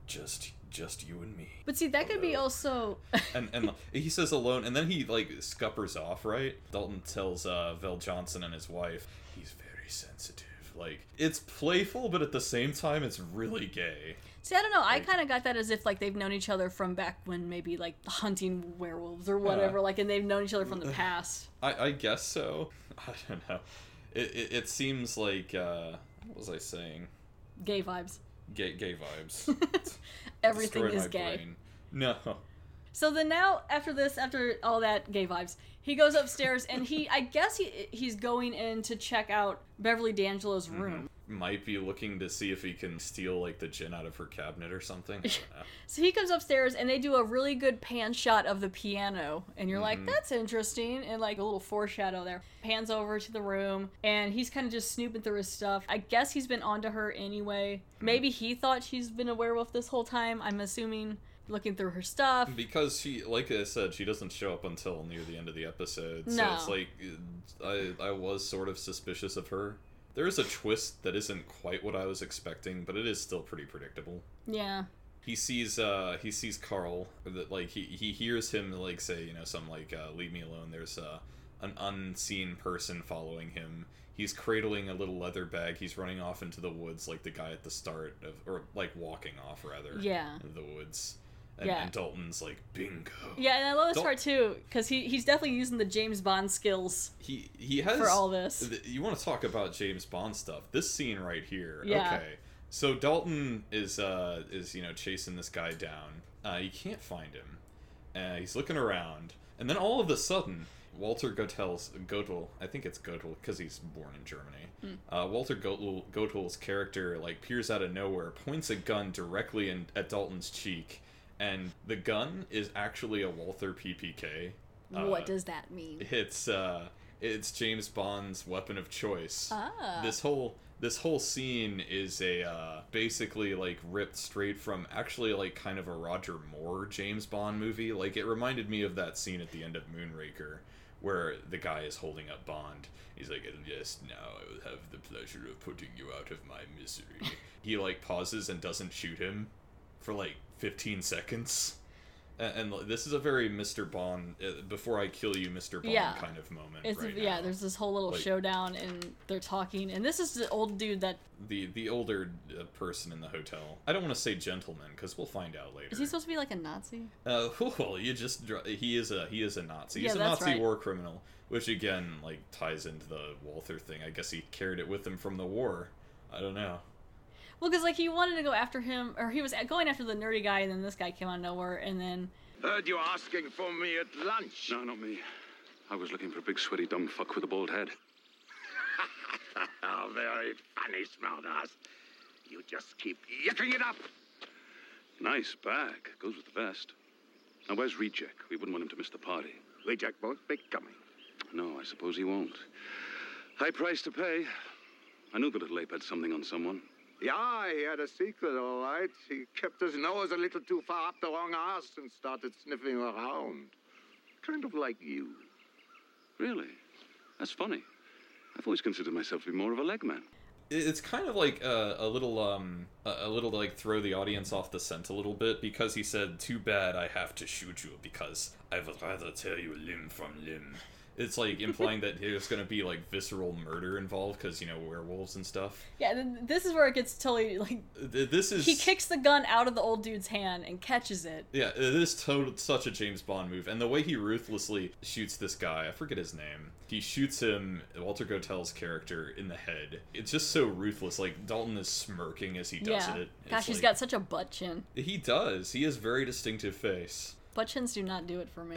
Speaker 2: Just, just you and me."
Speaker 1: But see, that could be also.
Speaker 2: and and he says alone, and then he like scuppers off. Right? Dalton tells uh, VelJohnson and his wife he's very sensitive. Like it's playful, but at the same time, it's really gay.
Speaker 1: See, I don't know. I kind of got that as if like they've known each other from back when maybe like hunting werewolves or whatever. Like, and they've known each other from the past.
Speaker 2: I, I guess so. I don't know. It, it, it seems like uh, what was I saying?
Speaker 1: Gay vibes.
Speaker 2: Gay gay vibes.
Speaker 1: Everything
Speaker 2: Destroyed
Speaker 1: is
Speaker 2: my
Speaker 1: gay.
Speaker 2: brain. No.
Speaker 1: So then now after this, after all that gay vibes, he goes upstairs and he, I guess he he's going in to check out Beverly D'Angelo's mm-hmm. room.
Speaker 2: Might be looking to see if he can steal like the gin out of her cabinet or something. I don't know.
Speaker 1: So he comes upstairs and they do a really good pan shot of the piano. And you're like, mm-hmm. that's interesting. And like a little foreshadow there. Pans over to the room and he's kind of just snooping through his stuff. I guess he's been onto her anyway. Hmm. Maybe he thought she's been a werewolf this whole time. I'm assuming looking through her stuff.
Speaker 2: because she like i said she doesn't show up until near the end of the episode so
Speaker 1: No.
Speaker 2: it's like i i was sort of suspicious of her there is a twist that isn't quite what i was expecting but it is still pretty predictable
Speaker 1: Yeah.
Speaker 2: he sees uh he sees carl that like he he hears him like say you know some like uh, leave me alone there's uh an unseen person following him he's cradling a little leather bag he's running off into the woods like the guy at the start of or like walking off rather
Speaker 1: Yeah.
Speaker 2: the woods and,
Speaker 1: Yeah.
Speaker 2: and dalton's like bingo
Speaker 1: Yeah, and I love this
Speaker 2: Don't-
Speaker 1: part too, because he, he's definitely using the James Bond skills.
Speaker 2: he he has
Speaker 1: For all this.
Speaker 2: th- You want to talk about James Bond stuff? This scene right here.
Speaker 1: Yeah.
Speaker 2: Okay. So Dalton is uh is you know chasing this guy down. Uh, you can't find him. Uh, he's looking around, and then all of a sudden, Walter Gotell's Gotell, I think it's Gotell because he's born in Germany.
Speaker 1: Hmm.
Speaker 2: Uh, Walter Gotell, Gotell's character like peers out of nowhere, points a gun directly in, at Dalton's cheek, and the gun is actually a Walther PPK. Uh,
Speaker 1: what does that mean?
Speaker 2: it's uh it's James Bond's weapon of choice.
Speaker 1: Ah.
Speaker 2: This whole this whole scene is a uh, basically like ripped straight from actually like kind of a Roger Moore James Bond movie. Like it reminded me of that scene at the end of Moonraker where the guy is holding up Bond. He's like, "Yes, now I will have the pleasure of putting you out of my misery." he like pauses and doesn't shoot him for like 15 seconds. And, and this is a very Mr. Bond, uh, before I kill you, Mr. Bond
Speaker 1: Yeah.
Speaker 2: kind of moment.
Speaker 1: It's
Speaker 2: right
Speaker 1: yeah.
Speaker 2: now.
Speaker 1: There's this whole little
Speaker 2: Like-
Speaker 1: showdown, and they're talking, and this is the old dude that
Speaker 2: the the older uh, person in the hotel. I don't want to say gentleman because we'll find out later.
Speaker 1: is he supposed to be like a Nazi?
Speaker 2: Uh, well, you just he is a he is a Nazi. He's
Speaker 1: Yeah,
Speaker 2: a
Speaker 1: that's
Speaker 2: Nazi
Speaker 1: right.
Speaker 2: war criminal, which again like ties into the Walther thing. I guess he carried it with him from the war. I don't know.
Speaker 1: Well, because like he wanted to go after him, or he was going after the nerdy guy, and then this guy came out of nowhere, and then
Speaker 6: Heard you asking for me at lunch.
Speaker 8: No, not me. I was looking for a big, sweaty, dumb fuck with a bald head.
Speaker 6: oh, very funny, Smartass. You just keep yucking it up.
Speaker 8: Nice bag. Goes with the vest. Now, where's Reject? We wouldn't want him to miss the party.
Speaker 6: Reject won't be coming.
Speaker 8: No, I suppose he won't. High price to pay. I knew the little ape had something on someone.
Speaker 6: Yeah, he had a secret, all right. He kept his nose a little too far up the wrong ass and started sniffing around. Kind of like you.
Speaker 8: Really? That's funny. I've always considered myself to be more of a leg man.
Speaker 2: It's kind of like a, a little um a, a little like throw the audience off the scent a little bit because he said, "Too bad I have to shoot you because I would rather tear you limb from limb." It's like implying that there's gonna be like visceral murder involved because you know werewolves and stuff.
Speaker 1: yeah, this is where it gets totally like
Speaker 2: This is
Speaker 1: he kicks the gun out of the old dude's hand and catches it.
Speaker 2: Yeah, it is total such a James Bond move, and the way he ruthlessly shoots this guy, I forget his name. He shoots him, Walter Gotell's character, in the head. It's just so ruthless. Like Dalton is smirking as he does
Speaker 1: yeah,
Speaker 2: it.
Speaker 1: gosh,
Speaker 2: It's
Speaker 1: he's
Speaker 2: like-
Speaker 1: got such a butt chin.
Speaker 2: He does. He has very distinctive face.
Speaker 1: Butt chins do not do it for me.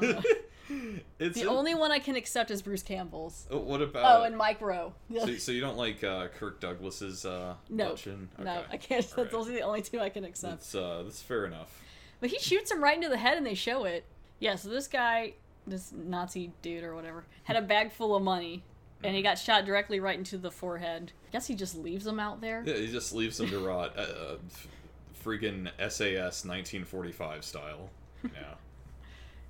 Speaker 2: It's
Speaker 1: the
Speaker 2: a-
Speaker 1: only one I can accept is Bruce Campbell's.
Speaker 2: Oh, what about?
Speaker 1: oh, and Mike Rowe.
Speaker 2: so, so you don't like uh, Kirk Douglas's uh,
Speaker 1: no,
Speaker 2: chin?
Speaker 1: no,
Speaker 2: Okay.
Speaker 1: I can't. That's those are the only two I can accept.
Speaker 2: That's uh, that's fair enough.
Speaker 1: But he shoots him right into the head and they show it. Yeah, so this guy, this Nazi dude or whatever, had a bag full of money and he got shot directly right into the forehead. I guess he just leaves him out there.
Speaker 2: Yeah, he just leaves him to rot. Uh, uh, freaking SAS 1945 style. Yeah.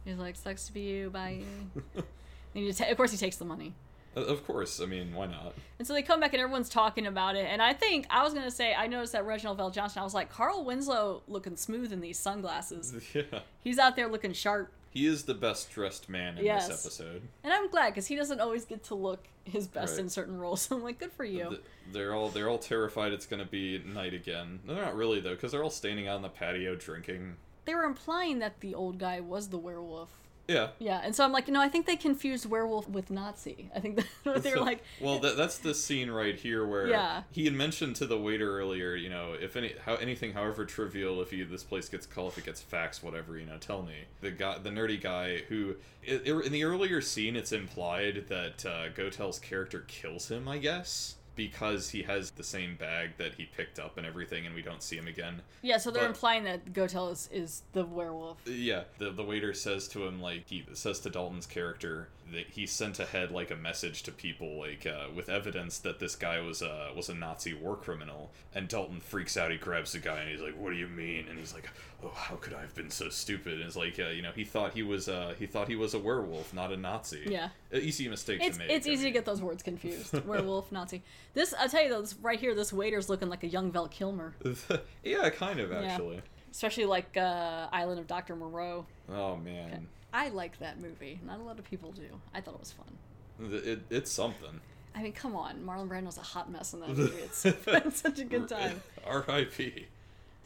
Speaker 1: He's like, sucks to be you, bye. and he ta- of course, he takes the money.
Speaker 2: Uh, Of course. I mean, why not?
Speaker 1: And so they come back and everyone's talking about it. And I think, I was going to say, I noticed that Reginald VelJohnson, I was like, Carl Winslow looking smooth in these sunglasses.
Speaker 2: Yeah.
Speaker 1: He's out there looking sharp.
Speaker 2: He is the best dressed man in
Speaker 1: Yes.
Speaker 2: this episode.
Speaker 1: And I'm glad because he doesn't always get to look his best
Speaker 2: Right.
Speaker 1: in certain roles. So I'm like, good for you.
Speaker 2: They're all they're all terrified it's gonna be night again. They're not really though, because they're all standing out on the patio drinking.
Speaker 1: They were implying that the old guy was the werewolf.
Speaker 2: Yeah.
Speaker 1: Yeah, and so I'm like, no, I think they confused werewolf with Nazi. I think they were like,
Speaker 2: well, that, that's the scene right here where
Speaker 1: Yeah.
Speaker 2: he had mentioned to the waiter earlier. You know, if any how anything, however trivial, if you this place gets called, if it gets faxed, whatever, you know, tell me. The guy, the nerdy guy who in the earlier scene, it's implied that uh, Gotell's character kills him. I guess. Because he has the same bag that he picked up and everything, and we don't see him again.
Speaker 1: yeah. So they're
Speaker 2: But-
Speaker 1: implying that Gotell is, is the werewolf.
Speaker 2: Yeah, the the waiter says to him like he says to Dalton's character that he sent ahead like a message to people like uh, with evidence that this guy was a was a Nazi war criminal. And Dalton freaks out. He grabs the guy and he's like, "What do you mean?" And he's like, "Oh, how could I have been so stupid?" And it's like, uh, you know, he thought he was uh, he thought he was a werewolf, not a Nazi.
Speaker 1: Yeah.
Speaker 2: Easy mistake
Speaker 1: It's
Speaker 2: to make.
Speaker 1: it's
Speaker 2: I
Speaker 1: easy to get those words confused. werewolf, Nazi. This I tell you though, this, right here, this waiter's looking like a young Val Kilmer,
Speaker 2: yeah, kind of
Speaker 1: Yeah.
Speaker 2: actually.
Speaker 1: especially like uh, Island of Doctor Moreau.
Speaker 2: Oh man,
Speaker 1: I like that movie. Not a lot of people do. I thought it was fun.
Speaker 2: It- it, it's something.
Speaker 1: I mean, come on, Marlon Brando's a hot mess in that movie. It's, it's such a good time.
Speaker 2: R.I.P.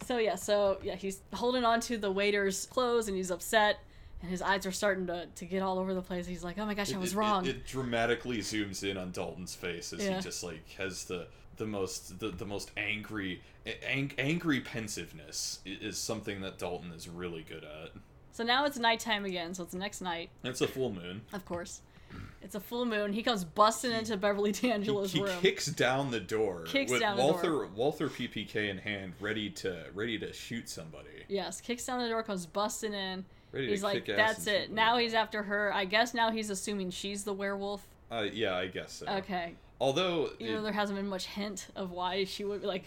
Speaker 1: So yeah, so yeah, he's holding on to the waiter's clothes and he's upset, and his eyes are starting to, to get all over the place. He's like, "Oh my gosh, I was
Speaker 2: it-
Speaker 1: wrong."
Speaker 2: It, it dramatically zooms in on Dalton's face as
Speaker 1: Yeah.
Speaker 2: he just like has the the most the, the most angry ang- angry pensiveness is something that Dalton is really good at.
Speaker 1: So now it's nighttime again. So it's the next night,
Speaker 2: It's a full moon.
Speaker 1: of course. It's a full moon. He comes busting into Beverly D'Angelo's room.
Speaker 2: He
Speaker 1: room.
Speaker 2: kicks down the door
Speaker 1: Kicks
Speaker 2: with
Speaker 1: down the
Speaker 2: Walther
Speaker 1: door.
Speaker 2: Walther PPK in hand, ready to ready to shoot somebody.
Speaker 1: Yes, kicks down the door, comes busting in.
Speaker 2: Ready to
Speaker 1: he's like,
Speaker 2: kick ass
Speaker 1: "That's
Speaker 2: and
Speaker 1: it.
Speaker 2: shoot
Speaker 1: Now he's after her. I guess now he's assuming she's the werewolf."
Speaker 2: Uh, yeah, I guess so.
Speaker 1: Okay.
Speaker 2: Although
Speaker 1: You know,
Speaker 2: it-
Speaker 1: there hasn't been much hint of why she would be like.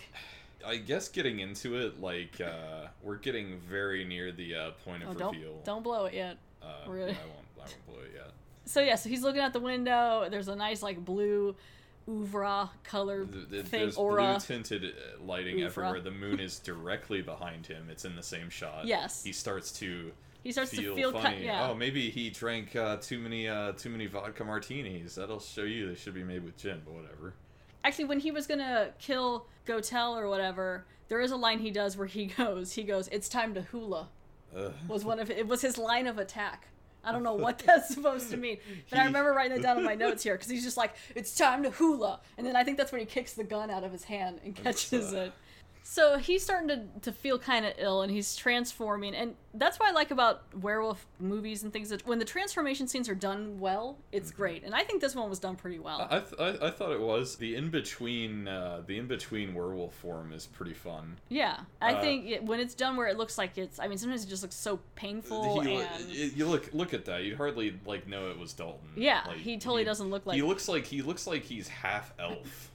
Speaker 2: I guess getting into it, like uh, we're getting very near the uh, point of
Speaker 1: Oh, don't
Speaker 2: reveal.
Speaker 1: don't blow it yet.
Speaker 2: Uh,
Speaker 1: Really?
Speaker 2: I won't. I won't blow it yet.
Speaker 1: So yeah, so he's looking out the window. There's a nice like blue oeuvre color
Speaker 2: Th- th-
Speaker 1: thing
Speaker 2: There's
Speaker 1: aura.
Speaker 2: blue tinted uh, lighting everywhere. The moon is directly behind him. It's in the same shot.
Speaker 1: Yes.
Speaker 2: He starts to.
Speaker 1: He starts to
Speaker 2: feel,
Speaker 1: feel ki-
Speaker 2: funny.
Speaker 1: yeah.
Speaker 2: Oh, maybe he drank uh, too many uh, too many vodka martinis. That'll show you they should be made with gin, but whatever.
Speaker 1: Actually, when he was gonna kill Gotell or whatever, there is a line he does where he goes, he goes, "It's time to hula."
Speaker 2: Ugh.
Speaker 1: Was one of it was his line of attack. I don't know what that's supposed to mean, but I remember writing that down in my notes here because he's just like, "It's time to hula," and then I think that's when he kicks the gun out of his hand and catches
Speaker 2: uh,
Speaker 1: it. So he's starting to, to feel kind of ill and he's transforming. And that's what I like about werewolf movies and things that when the transformation scenes are done well, it's great. And I think this one was done pretty well.
Speaker 2: I, th- I I thought it was the in between uh, the in between werewolf form is pretty fun.
Speaker 1: yeah. I
Speaker 2: uh,
Speaker 1: think it, when it's done where it looks like it's, I mean, sometimes it just looks so painful
Speaker 2: He,
Speaker 1: and.
Speaker 2: you look look at that. You'd hardly like know it was Dalton.
Speaker 1: Yeah,
Speaker 2: Like,
Speaker 1: he totally doesn't look like.
Speaker 2: he looks like he looks like he's half elf.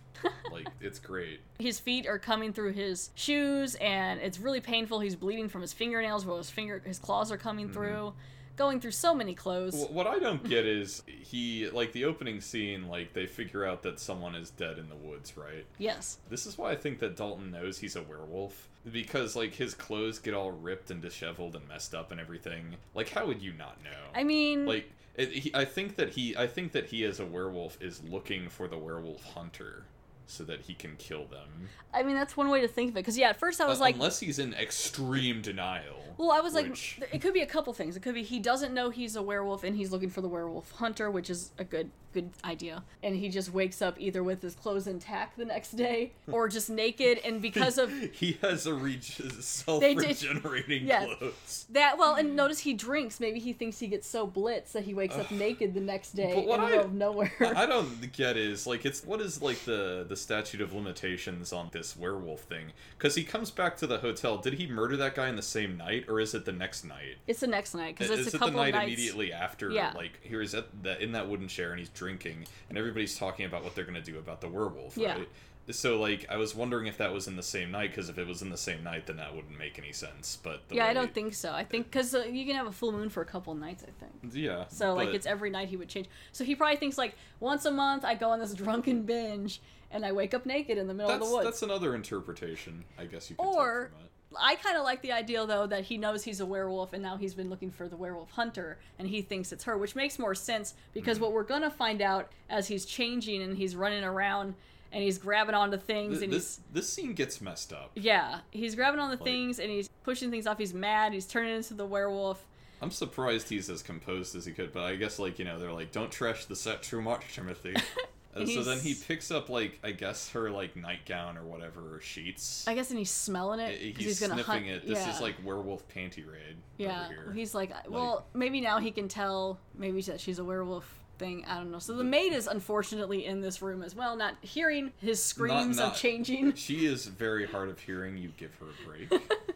Speaker 2: Like it's great.
Speaker 1: his feet are coming through his shoes and it's really painful he's bleeding from his fingernails while his finger his claws are coming mm-hmm. through going through so many clothes
Speaker 2: What I don't get is he like the opening scene. Like they figure out that someone is dead in the woods, right?
Speaker 1: yes
Speaker 2: This is why I think that Dalton knows he's a werewolf because like his clothes get all ripped and disheveled and messed up and everything. Like how would you not know?
Speaker 1: i mean
Speaker 2: like it, he, I think that he I think that he as a werewolf is looking for the werewolf hunter so that he can kill them.
Speaker 1: i mean that's one way to think of it because yeah at first i was
Speaker 2: Uh,
Speaker 1: like
Speaker 2: unless he's in extreme denial.
Speaker 1: well i was like it could be a couple things it could be he doesn't know he's a werewolf and he's looking for the werewolf hunter which is a good good idea and he just wakes up either with his clothes intact the next day or just naked and because of
Speaker 2: he has a re-
Speaker 1: They did-
Speaker 2: self-regenerating
Speaker 1: Yes.
Speaker 2: clothes.
Speaker 1: that well and notice he drinks maybe he thinks he gets so blitzed that he wakes up naked the next day
Speaker 2: But
Speaker 1: in the
Speaker 2: I-
Speaker 1: middle of nowhere
Speaker 2: I don't get is like it's what is like the the statute of limitations on this werewolf thing? Because he comes back to the hotel. Did he murder that guy in the same night, or is it the next night?
Speaker 1: It's the next night because
Speaker 2: is
Speaker 1: it's a
Speaker 2: it the night
Speaker 1: nights.
Speaker 2: immediately after?
Speaker 1: Yeah.
Speaker 2: Like here is at the in that wooden chair and he's drinking, and everybody's talking about what they're gonna do about the werewolf,
Speaker 1: Yeah.
Speaker 2: right? So like I was wondering if that was in the same night because if it was in the same night, then that wouldn't make any sense. But the
Speaker 1: Yeah, I don't think so. I think because uh, you can have a full moon for a couple nights. I think.
Speaker 2: Yeah.
Speaker 1: So like it's every night he would change. So he probably thinks like once a month I go on this drunken binge and I wake up naked in the middle
Speaker 2: that's
Speaker 1: of the woods.
Speaker 2: that's another interpretation, I guess you could.
Speaker 1: or
Speaker 2: take from it.
Speaker 1: I kind of like the idea though that he knows he's a werewolf and now he's been looking for the werewolf hunter and he thinks it's her, which makes more sense
Speaker 2: Mm-hmm.
Speaker 1: because what we're gonna find out as he's changing and he's running around and he's grabbing onto things
Speaker 2: Th-
Speaker 1: and he's
Speaker 2: this this scene gets messed up.
Speaker 1: yeah he's grabbing on the things and he's pushing things off. He's mad. He's turning into the werewolf.
Speaker 2: I'm surprised he's as composed as he could, but I guess like you know they're like, don't trash the set too much, Timothy. so then he picks up like I guess her like nightgown or whatever or sheets.
Speaker 1: I guess and he's smelling it
Speaker 2: He's,
Speaker 1: he's, gonna
Speaker 2: sniffing
Speaker 1: hunt.
Speaker 2: it. This
Speaker 1: yeah.
Speaker 2: is like werewolf panty raid.
Speaker 1: yeah. He's like, well, maybe now he can tell maybe that she's a werewolf thing. I don't know. So the maid is unfortunately in this room as well, not hearing his screams
Speaker 2: not-
Speaker 1: of changing.
Speaker 2: She is very hard of hearing. You give her a break.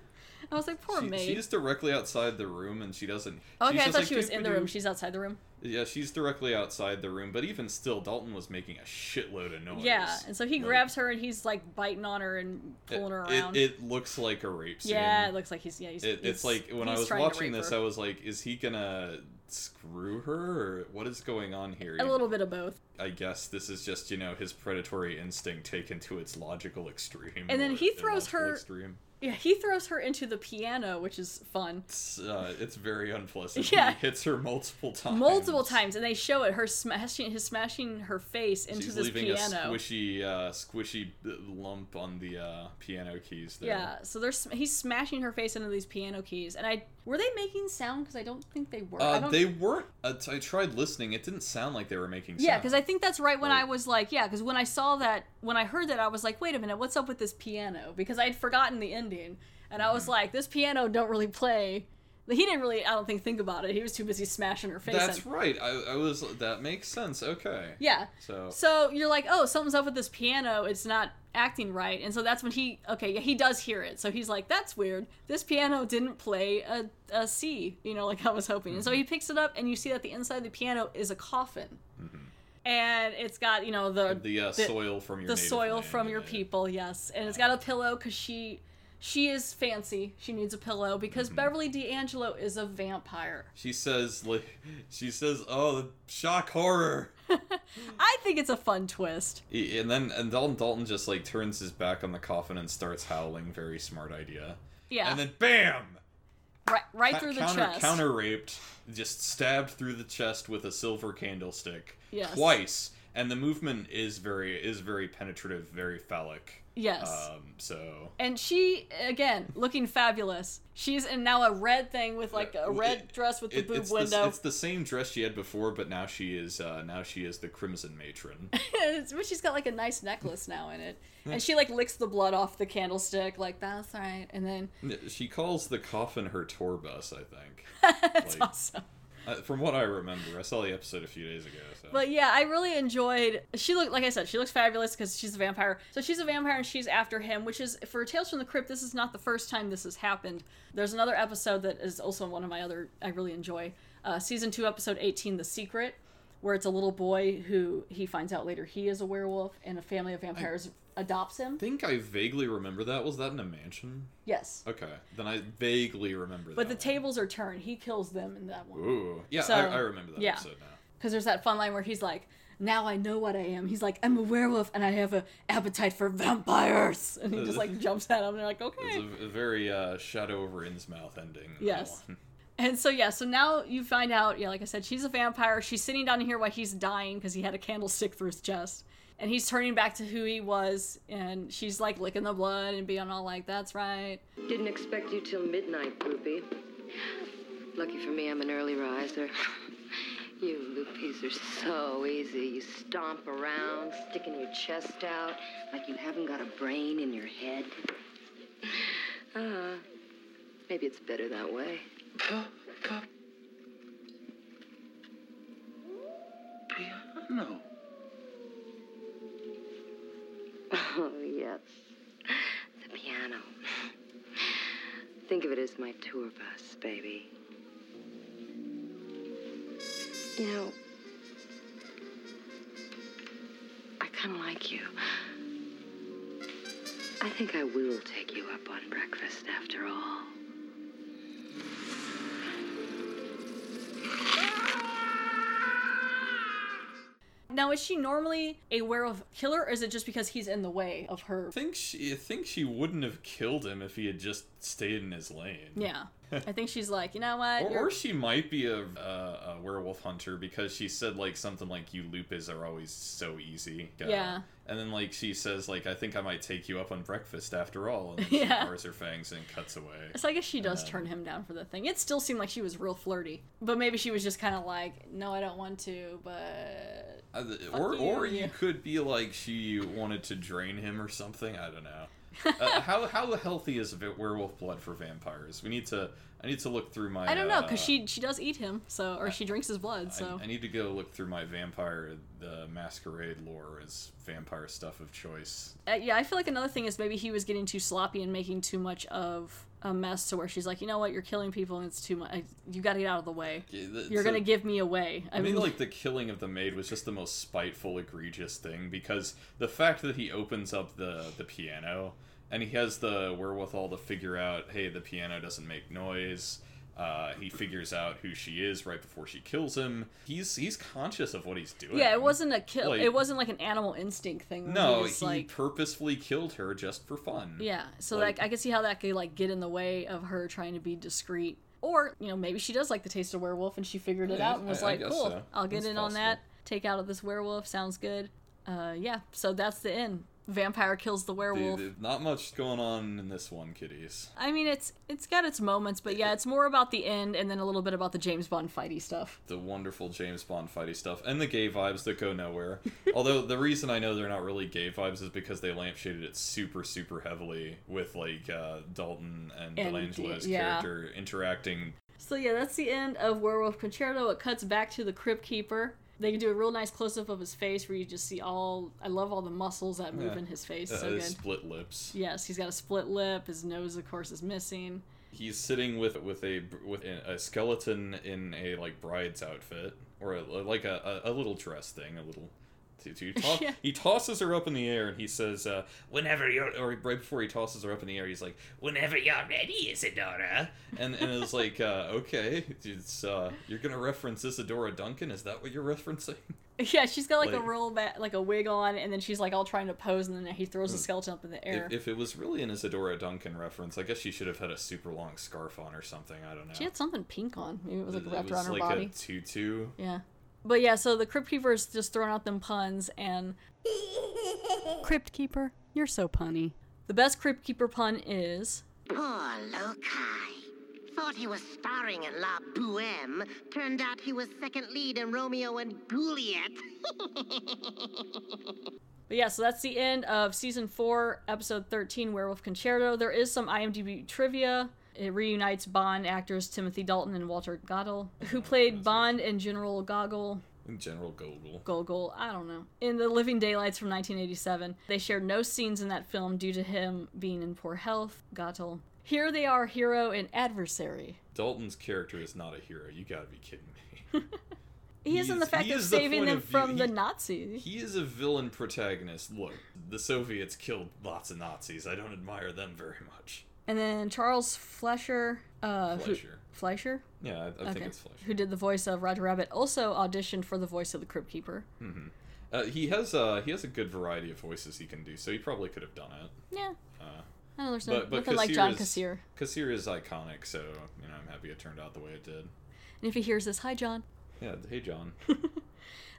Speaker 1: I was like, poor
Speaker 2: she,
Speaker 1: maid.
Speaker 2: she's directly outside the room, and she doesn't.
Speaker 1: okay, I thought
Speaker 2: like,
Speaker 1: she was in the room. She's outside the room.
Speaker 2: Yeah, she's directly outside the room, but even still, Dalton was making a shitload of noise.
Speaker 1: Yeah, and so he
Speaker 2: Like,
Speaker 1: grabs her and he's like biting on her and pulling her around.
Speaker 2: It, it looks like a rape scene.
Speaker 1: yeah, it looks like he's yeah. He's,
Speaker 2: It, it's like when I was watching this,
Speaker 1: her.
Speaker 2: I was like, is he gonna screw her, or what is going on here?
Speaker 1: a little bit of both.
Speaker 2: I guess this is just you know his predatory instinct taken to its logical extreme.
Speaker 1: And then he throws her-
Speaker 2: Extreme.
Speaker 1: Yeah, he throws her into the piano, which is fun.
Speaker 2: It's, uh, it's very unpleasant.
Speaker 1: Yeah.
Speaker 2: He hits her multiple times.
Speaker 1: Multiple times, and they show it. Her smashing, his smashing her face into
Speaker 2: She's
Speaker 1: this
Speaker 2: leaving
Speaker 1: piano.
Speaker 2: a squishy, uh, squishy lump on the uh, piano keys. There.
Speaker 1: Yeah, so there's he's smashing her face into these piano keys, and I were they making sound? Because I don't think they were.
Speaker 2: Uh, they weren't. Uh, I tried listening. It didn't sound like they were making. sound.
Speaker 1: yeah, because I think that's right when I was like, yeah, because when I saw that, when I heard that, I was like, wait a minute, what's up with this piano? Because I had forgotten the ending, and I was
Speaker 2: Mm-hmm.
Speaker 1: like, this piano don't really play. He didn't really, I don't think, think about it. He was too busy smashing her face.
Speaker 2: That's
Speaker 1: in.
Speaker 2: right. I, I was. That makes sense. Okay.
Speaker 1: Yeah.
Speaker 2: So.
Speaker 1: So you're like, oh, something's up with this piano. It's not acting right. And so that's when he, okay, yeah, he does hear it. So he's like, that's weird. This piano didn't play a, a C, you know, like I was hoping. And so
Speaker 2: Mm-hmm.
Speaker 1: he picks it up, and you see that the inside of the piano is a coffin. And it's got, you know, the
Speaker 2: The, uh, soil from your
Speaker 1: the soil
Speaker 2: land
Speaker 1: from your people, yes. And it's got a pillow because she she is fancy. She needs a pillow because
Speaker 2: Mm-hmm.
Speaker 1: Beverly D'Angelo is a vampire.
Speaker 2: She says, like, she says, "Oh, the shock horror."
Speaker 1: I think it's a fun twist.
Speaker 2: And then and Dalton Dalton just like turns his back on the coffin and starts howling. Very smart idea.
Speaker 1: Yeah.
Speaker 2: And then bam!
Speaker 1: right right through the
Speaker 2: counter,
Speaker 1: chest.
Speaker 2: Counter raped, just stabbed through the chest with a silver candlestick
Speaker 1: Yes.
Speaker 2: twice. And the movement is very is very penetrative, very phallic.
Speaker 1: Yes.
Speaker 2: Um, so
Speaker 1: And she, again, looking fabulous. She's in now a red thing with like a red
Speaker 2: It-
Speaker 1: dress with the
Speaker 2: it-
Speaker 1: boob
Speaker 2: it's
Speaker 1: window.
Speaker 2: The, it's the same dress she had before, but now she is uh, now she is the Crimson Matron.
Speaker 1: But she's got like a nice necklace now in it. And she like licks the blood off the candlestick, like, that's right. And then,
Speaker 2: she calls the coffin her tour bus. I think.
Speaker 1: that's
Speaker 2: Like,
Speaker 1: awesome.
Speaker 2: Uh, from what I remember, I saw the episode a few days ago. So.
Speaker 1: But yeah, I really enjoyed. She looked like I said, she looks fabulous because she's a vampire. So she's a vampire and she's after him, which is for Tales from the Crypt. This is not the first time this has happened. There's another episode that is also one of my other I really enjoy. Uh, season two, episode 18, The Secret, where it's a little boy who he finds out later he is a werewolf, and a family of vampires adopts him.
Speaker 2: I think I vaguely remember that. Was that in a mansion?
Speaker 1: Yes,
Speaker 2: Okay, then I vaguely remember that.
Speaker 1: but the
Speaker 2: that.
Speaker 1: tables are turned. He kills them in that one.
Speaker 2: Ooh, yeah,
Speaker 1: So,
Speaker 2: I, I remember that
Speaker 1: yeah.
Speaker 2: episode now.
Speaker 1: Because there's that fun line where he's like, "Now I know what I am." He's like, "I'm a werewolf and I have a appetite for vampires," and he just like jumps at him. And they're like,
Speaker 2: It's
Speaker 1: "Okay."
Speaker 2: a, a very uh, Shadow over Innsmouth ending. that
Speaker 1: Yes. And so yeah, so now you find out, yeah, like I said, she's a vampire. She's sitting down here while he's dying because he had a candlestick through his chest, and he's turning back to who he was. And she's like licking the blood and being all like, "That's right."
Speaker 10: Didn't expect you till midnight, groupie. Lucky for me, I'm an early riser. You loopies are so easy. You stomp around, sticking your chest out like you haven't got a brain in your head. Uh, maybe it's better that way.
Speaker 5: No.
Speaker 10: Oh, yes. The piano. Think of it as my tour bus, baby. You know, I kind of like you. I think I will take you up on breakfast after all.
Speaker 1: Now, is she normally a werewolf killer, or is it just because he's in the way of her?
Speaker 2: I think she, I think she wouldn't have killed him if he had just stayed in his lane.
Speaker 1: Yeah, I think she's like, you know what?
Speaker 2: Or, or she might be a, a, a werewolf hunter because she said like something like you lupus are always so easy. Uh,
Speaker 1: Yeah.
Speaker 2: And then like she says like I think I might take you up on breakfast after all, and then she
Speaker 1: Yeah.
Speaker 2: bars her fangs and cuts away.
Speaker 1: So I guess she does
Speaker 2: Um,
Speaker 1: turn him down for the thing. It still seemed like she was real flirty, but maybe she was just kind of like, "No, I don't want to," but
Speaker 2: Uh, or
Speaker 1: you,
Speaker 2: or you could be like she wanted to drain him or something. I don't know. Uh, how how healthy is werewolf blood for vampires? We need to. I need to look through my.
Speaker 1: I don't know
Speaker 2: uh,
Speaker 1: because she she does eat him, so or she drinks his blood. So
Speaker 2: I, I need to go look through my vampire the masquerade lore as vampire stuff of choice.
Speaker 1: Uh, yeah, I feel like another thing is maybe he was getting too sloppy and making too much of a mess to where she's like, you know what, you're killing people and it's too much. I, you got to get out of the way.
Speaker 2: Yeah,
Speaker 1: You're
Speaker 2: so-
Speaker 1: gonna give me away.
Speaker 2: I mean, like the killing of the maid was just the most spiteful, egregious thing because the fact that he opens up the the piano and he has the wherewithal to figure out, hey, the piano doesn't make noise. Uh, he figures out who she is right before she kills him. He's he's conscious of what he's doing.
Speaker 1: yeah, it wasn't a kill.
Speaker 2: Like-
Speaker 1: it wasn't like an animal instinct thing.
Speaker 2: No,
Speaker 1: he
Speaker 2: he
Speaker 1: like,
Speaker 2: purposefully killed her just for fun.
Speaker 1: Yeah, so
Speaker 2: Like-
Speaker 1: like, I can see how that could like get in the way of her trying to be discreet. Or you know maybe she does like the taste of werewolf and she figured it
Speaker 2: Yeah,
Speaker 1: out and was
Speaker 2: I- I
Speaker 1: like,
Speaker 2: guess
Speaker 1: cool,
Speaker 2: so.
Speaker 1: I'll get
Speaker 2: It's
Speaker 1: in on that. Take out of this werewolf sounds good. Uh, yeah, so that's the end. Vampire kills the werewolf.
Speaker 2: not much going on in this one, kiddies.
Speaker 1: I mean, it's it's got its moments, but yeah, it's more about the end and then a little bit about the James Bond fighty stuff.
Speaker 2: the wonderful James Bond fighty stuff and the gay vibes that go nowhere. Although the reason I know they're not really gay vibes is because they lampshaded it super super heavily with like uh, Dalton and,
Speaker 1: And,
Speaker 2: D'Angelo's
Speaker 1: yeah.
Speaker 2: character interacting.
Speaker 1: So yeah, that's the end of Werewolf Concerto. It cuts back to the Crypt Keeper. They can do a real nice close up of his face where you just see all. I love all the muscles that move
Speaker 2: Yeah.
Speaker 1: in his face.
Speaker 2: Uh,
Speaker 1: so good.
Speaker 2: split lips.
Speaker 1: Yes, he's got a split lip. His nose, of course, is missing.
Speaker 2: He's sitting with with a with a skeleton in a like bride's outfit or a, like a, a, a little dress thing, a little. He, he, to-
Speaker 1: Yeah.
Speaker 2: he tosses her up in the air and he says, uh, "Whenever you're," or right before he tosses her up in the air, he's like, "Whenever you're ready, Isadora." And and it's like, uh, okay, it's uh, you're gonna reference Isadora Duncan. Is that what you're referencing?
Speaker 1: Yeah, she's got like, a
Speaker 2: Like-
Speaker 1: roll back, like a wig on, and then she's like all trying to pose, and then he throws the skeleton up in the air.
Speaker 2: If, if it was really an Isadora Duncan reference, I guess she should have had a super long scarf on or something. I don't know.
Speaker 1: she had something pink on. Maybe it was like
Speaker 2: It
Speaker 1: wrapped
Speaker 2: was
Speaker 1: around her
Speaker 2: like
Speaker 1: body.
Speaker 2: a tutu.
Speaker 1: Yeah. But yeah, so the Crypt Keeper's just throwing out them puns, and. Crypt Keeper, you're so punny. The best Crypt Keeper pun is.
Speaker 3: Poor Lokai. Thought he was starring in La Boheme. Turned out he was second lead in Romeo and Juliet.
Speaker 1: But yeah, so that's the end of season four, episode 13, Werewolf Concerto. There is some IMDb trivia. It reunites Bond actors Timothy Dalton and Walter Gotell, who played Bond and General Goggle.
Speaker 2: In General Gogol.
Speaker 1: Gogol, I don't know. In The Living Daylights from 1987, they shared no scenes in that film due to him being in poor health. Gotell. Here they are, hero and adversary.
Speaker 2: Dalton's character is not a hero. You gotta be kidding me.
Speaker 1: He is in the fact
Speaker 2: he
Speaker 1: of
Speaker 2: is the
Speaker 1: saving them
Speaker 2: of view-
Speaker 1: from the Nazis.
Speaker 2: He is a villain protagonist. Look, the Soviets killed lots of Nazis. I don't admire them very much.
Speaker 1: And then Charles Fleischer. Uh, who-
Speaker 2: Fleischer.
Speaker 1: Fleischer?
Speaker 2: Yeah, I, I think it's Fleischer.
Speaker 1: Who did the voice of Roger Rabbit also auditioned for the voice of the Crypt Keeper.
Speaker 2: Mm-hmm. Uh, he has uh, he has a good variety of voices he can do, so he probably could have done it.
Speaker 1: Yeah.
Speaker 2: Uh,
Speaker 1: I know there's no,
Speaker 2: but but
Speaker 1: nothing like John
Speaker 2: Kassir
Speaker 1: Kassir.
Speaker 2: is, Kassir is iconic, so you know I'm happy it turned out the way it did.
Speaker 1: And if he hears this, hi John.
Speaker 2: Yeah, hey John.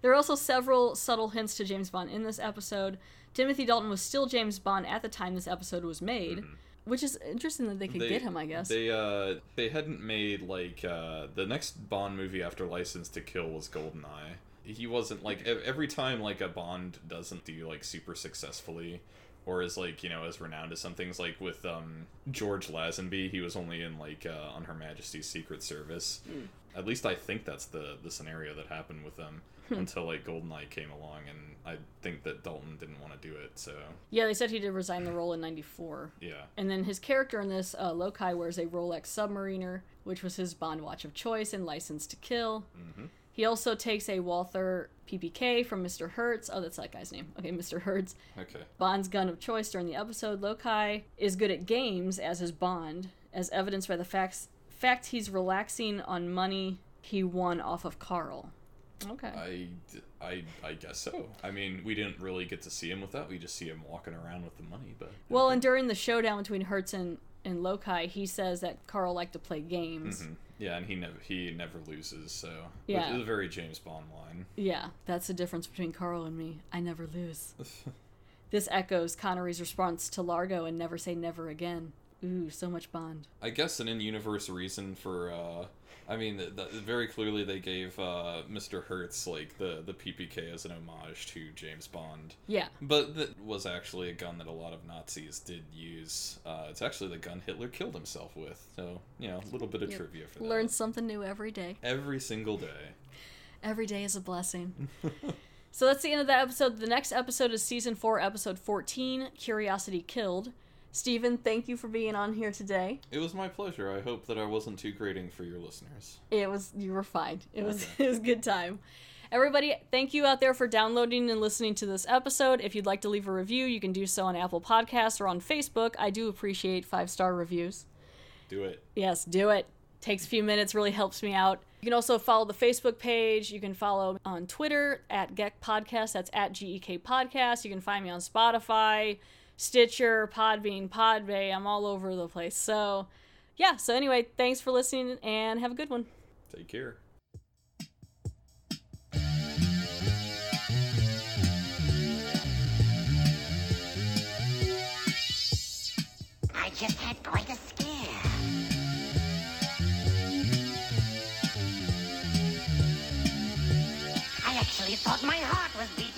Speaker 1: There are also several subtle hints to James Bond in this episode. Timothy Dalton was still James Bond at the time this episode was made, which is interesting that they could get him, I guess.
Speaker 2: They uh they hadn't made like uh the next Bond movie after License to Kill was Goldeneye. He wasn't like every time like a Bond doesn't do like super successfully or is like, you know, as renowned as some things like with um George Lazenby, he was only in like uh on Her Majesty's Secret Service.
Speaker 1: Mm.
Speaker 2: At least I think that's the the scenario that happened with them. Until like Goldeneye came along and I think that Dalton didn't want to do it, so
Speaker 1: yeah, they said he did resign the role in 94.
Speaker 2: yeah.
Speaker 1: And then his character in this, uh, Lokai, wears a Rolex Submariner, which was his Bond watch of choice and License to Kill.
Speaker 2: Mhm.
Speaker 1: He also takes a Walther PPK from Mr. Hertz. Oh, that's that guy's name. Okay, Mr. Hertz.
Speaker 2: Okay.
Speaker 1: Bond's gun of choice during the episode. Lokai is good at games, as is Bond, as evidenced by the facts, fact he's relaxing on money he won off of Carl. Okay.
Speaker 2: I, I, I guess so. I mean, we didn't really get to see him with that. We just see him walking around with the money. But
Speaker 1: Well, and during the showdown between Hertz and, and Lokai, he says that Carl liked to play games.
Speaker 2: Mhm. yeah, and he never he never loses. So
Speaker 1: Yeah.
Speaker 2: which is a very James Bond line.
Speaker 1: Yeah, that's the difference between Carl and me. I never lose. this echoes Connery's response to Largo and Never Say Never Again. Ooh, so much Bond.
Speaker 2: I guess an in-universe reason for. uh I mean, th th very clearly they gave uh, Mr. Hertz like the the PPK as an homage to James Bond.
Speaker 1: Yeah.
Speaker 2: But that was actually a gun that a lot of Nazis did use. Uh, it's actually the gun Hitler killed himself with. So you know, a little bit of
Speaker 1: Yep.
Speaker 2: trivia for that.
Speaker 1: Learn something new every day.
Speaker 2: Every single day.
Speaker 1: Every day is a blessing. so that's the end of that episode. The next episode is season four, episode 14 Curiosity Killed. Stephen, thank you for being on here today.
Speaker 2: It was my pleasure. I hope that I wasn't too grating for your listeners.
Speaker 1: It was, you were fine. It was, it was a good time. Everybody, thank you out there for downloading and listening to this episode. If you'd like to leave a review, you can do so on Apple Podcasts or on Facebook. I do appreciate five star reviews.
Speaker 2: Do it.
Speaker 1: Yes, do it. Takes a few minutes, really helps me out. You can also follow the Facebook page. You can follow on Twitter at Geck Podcast. That's at GEK Podcast. You can find me on Spotify, Stitcher, Podbean, Podbay. I'm all over the place. So, yeah. So, anyway, thanks for listening and have a good one.
Speaker 2: Take care.
Speaker 3: I just had quite a scare. I actually thought my heart was beating.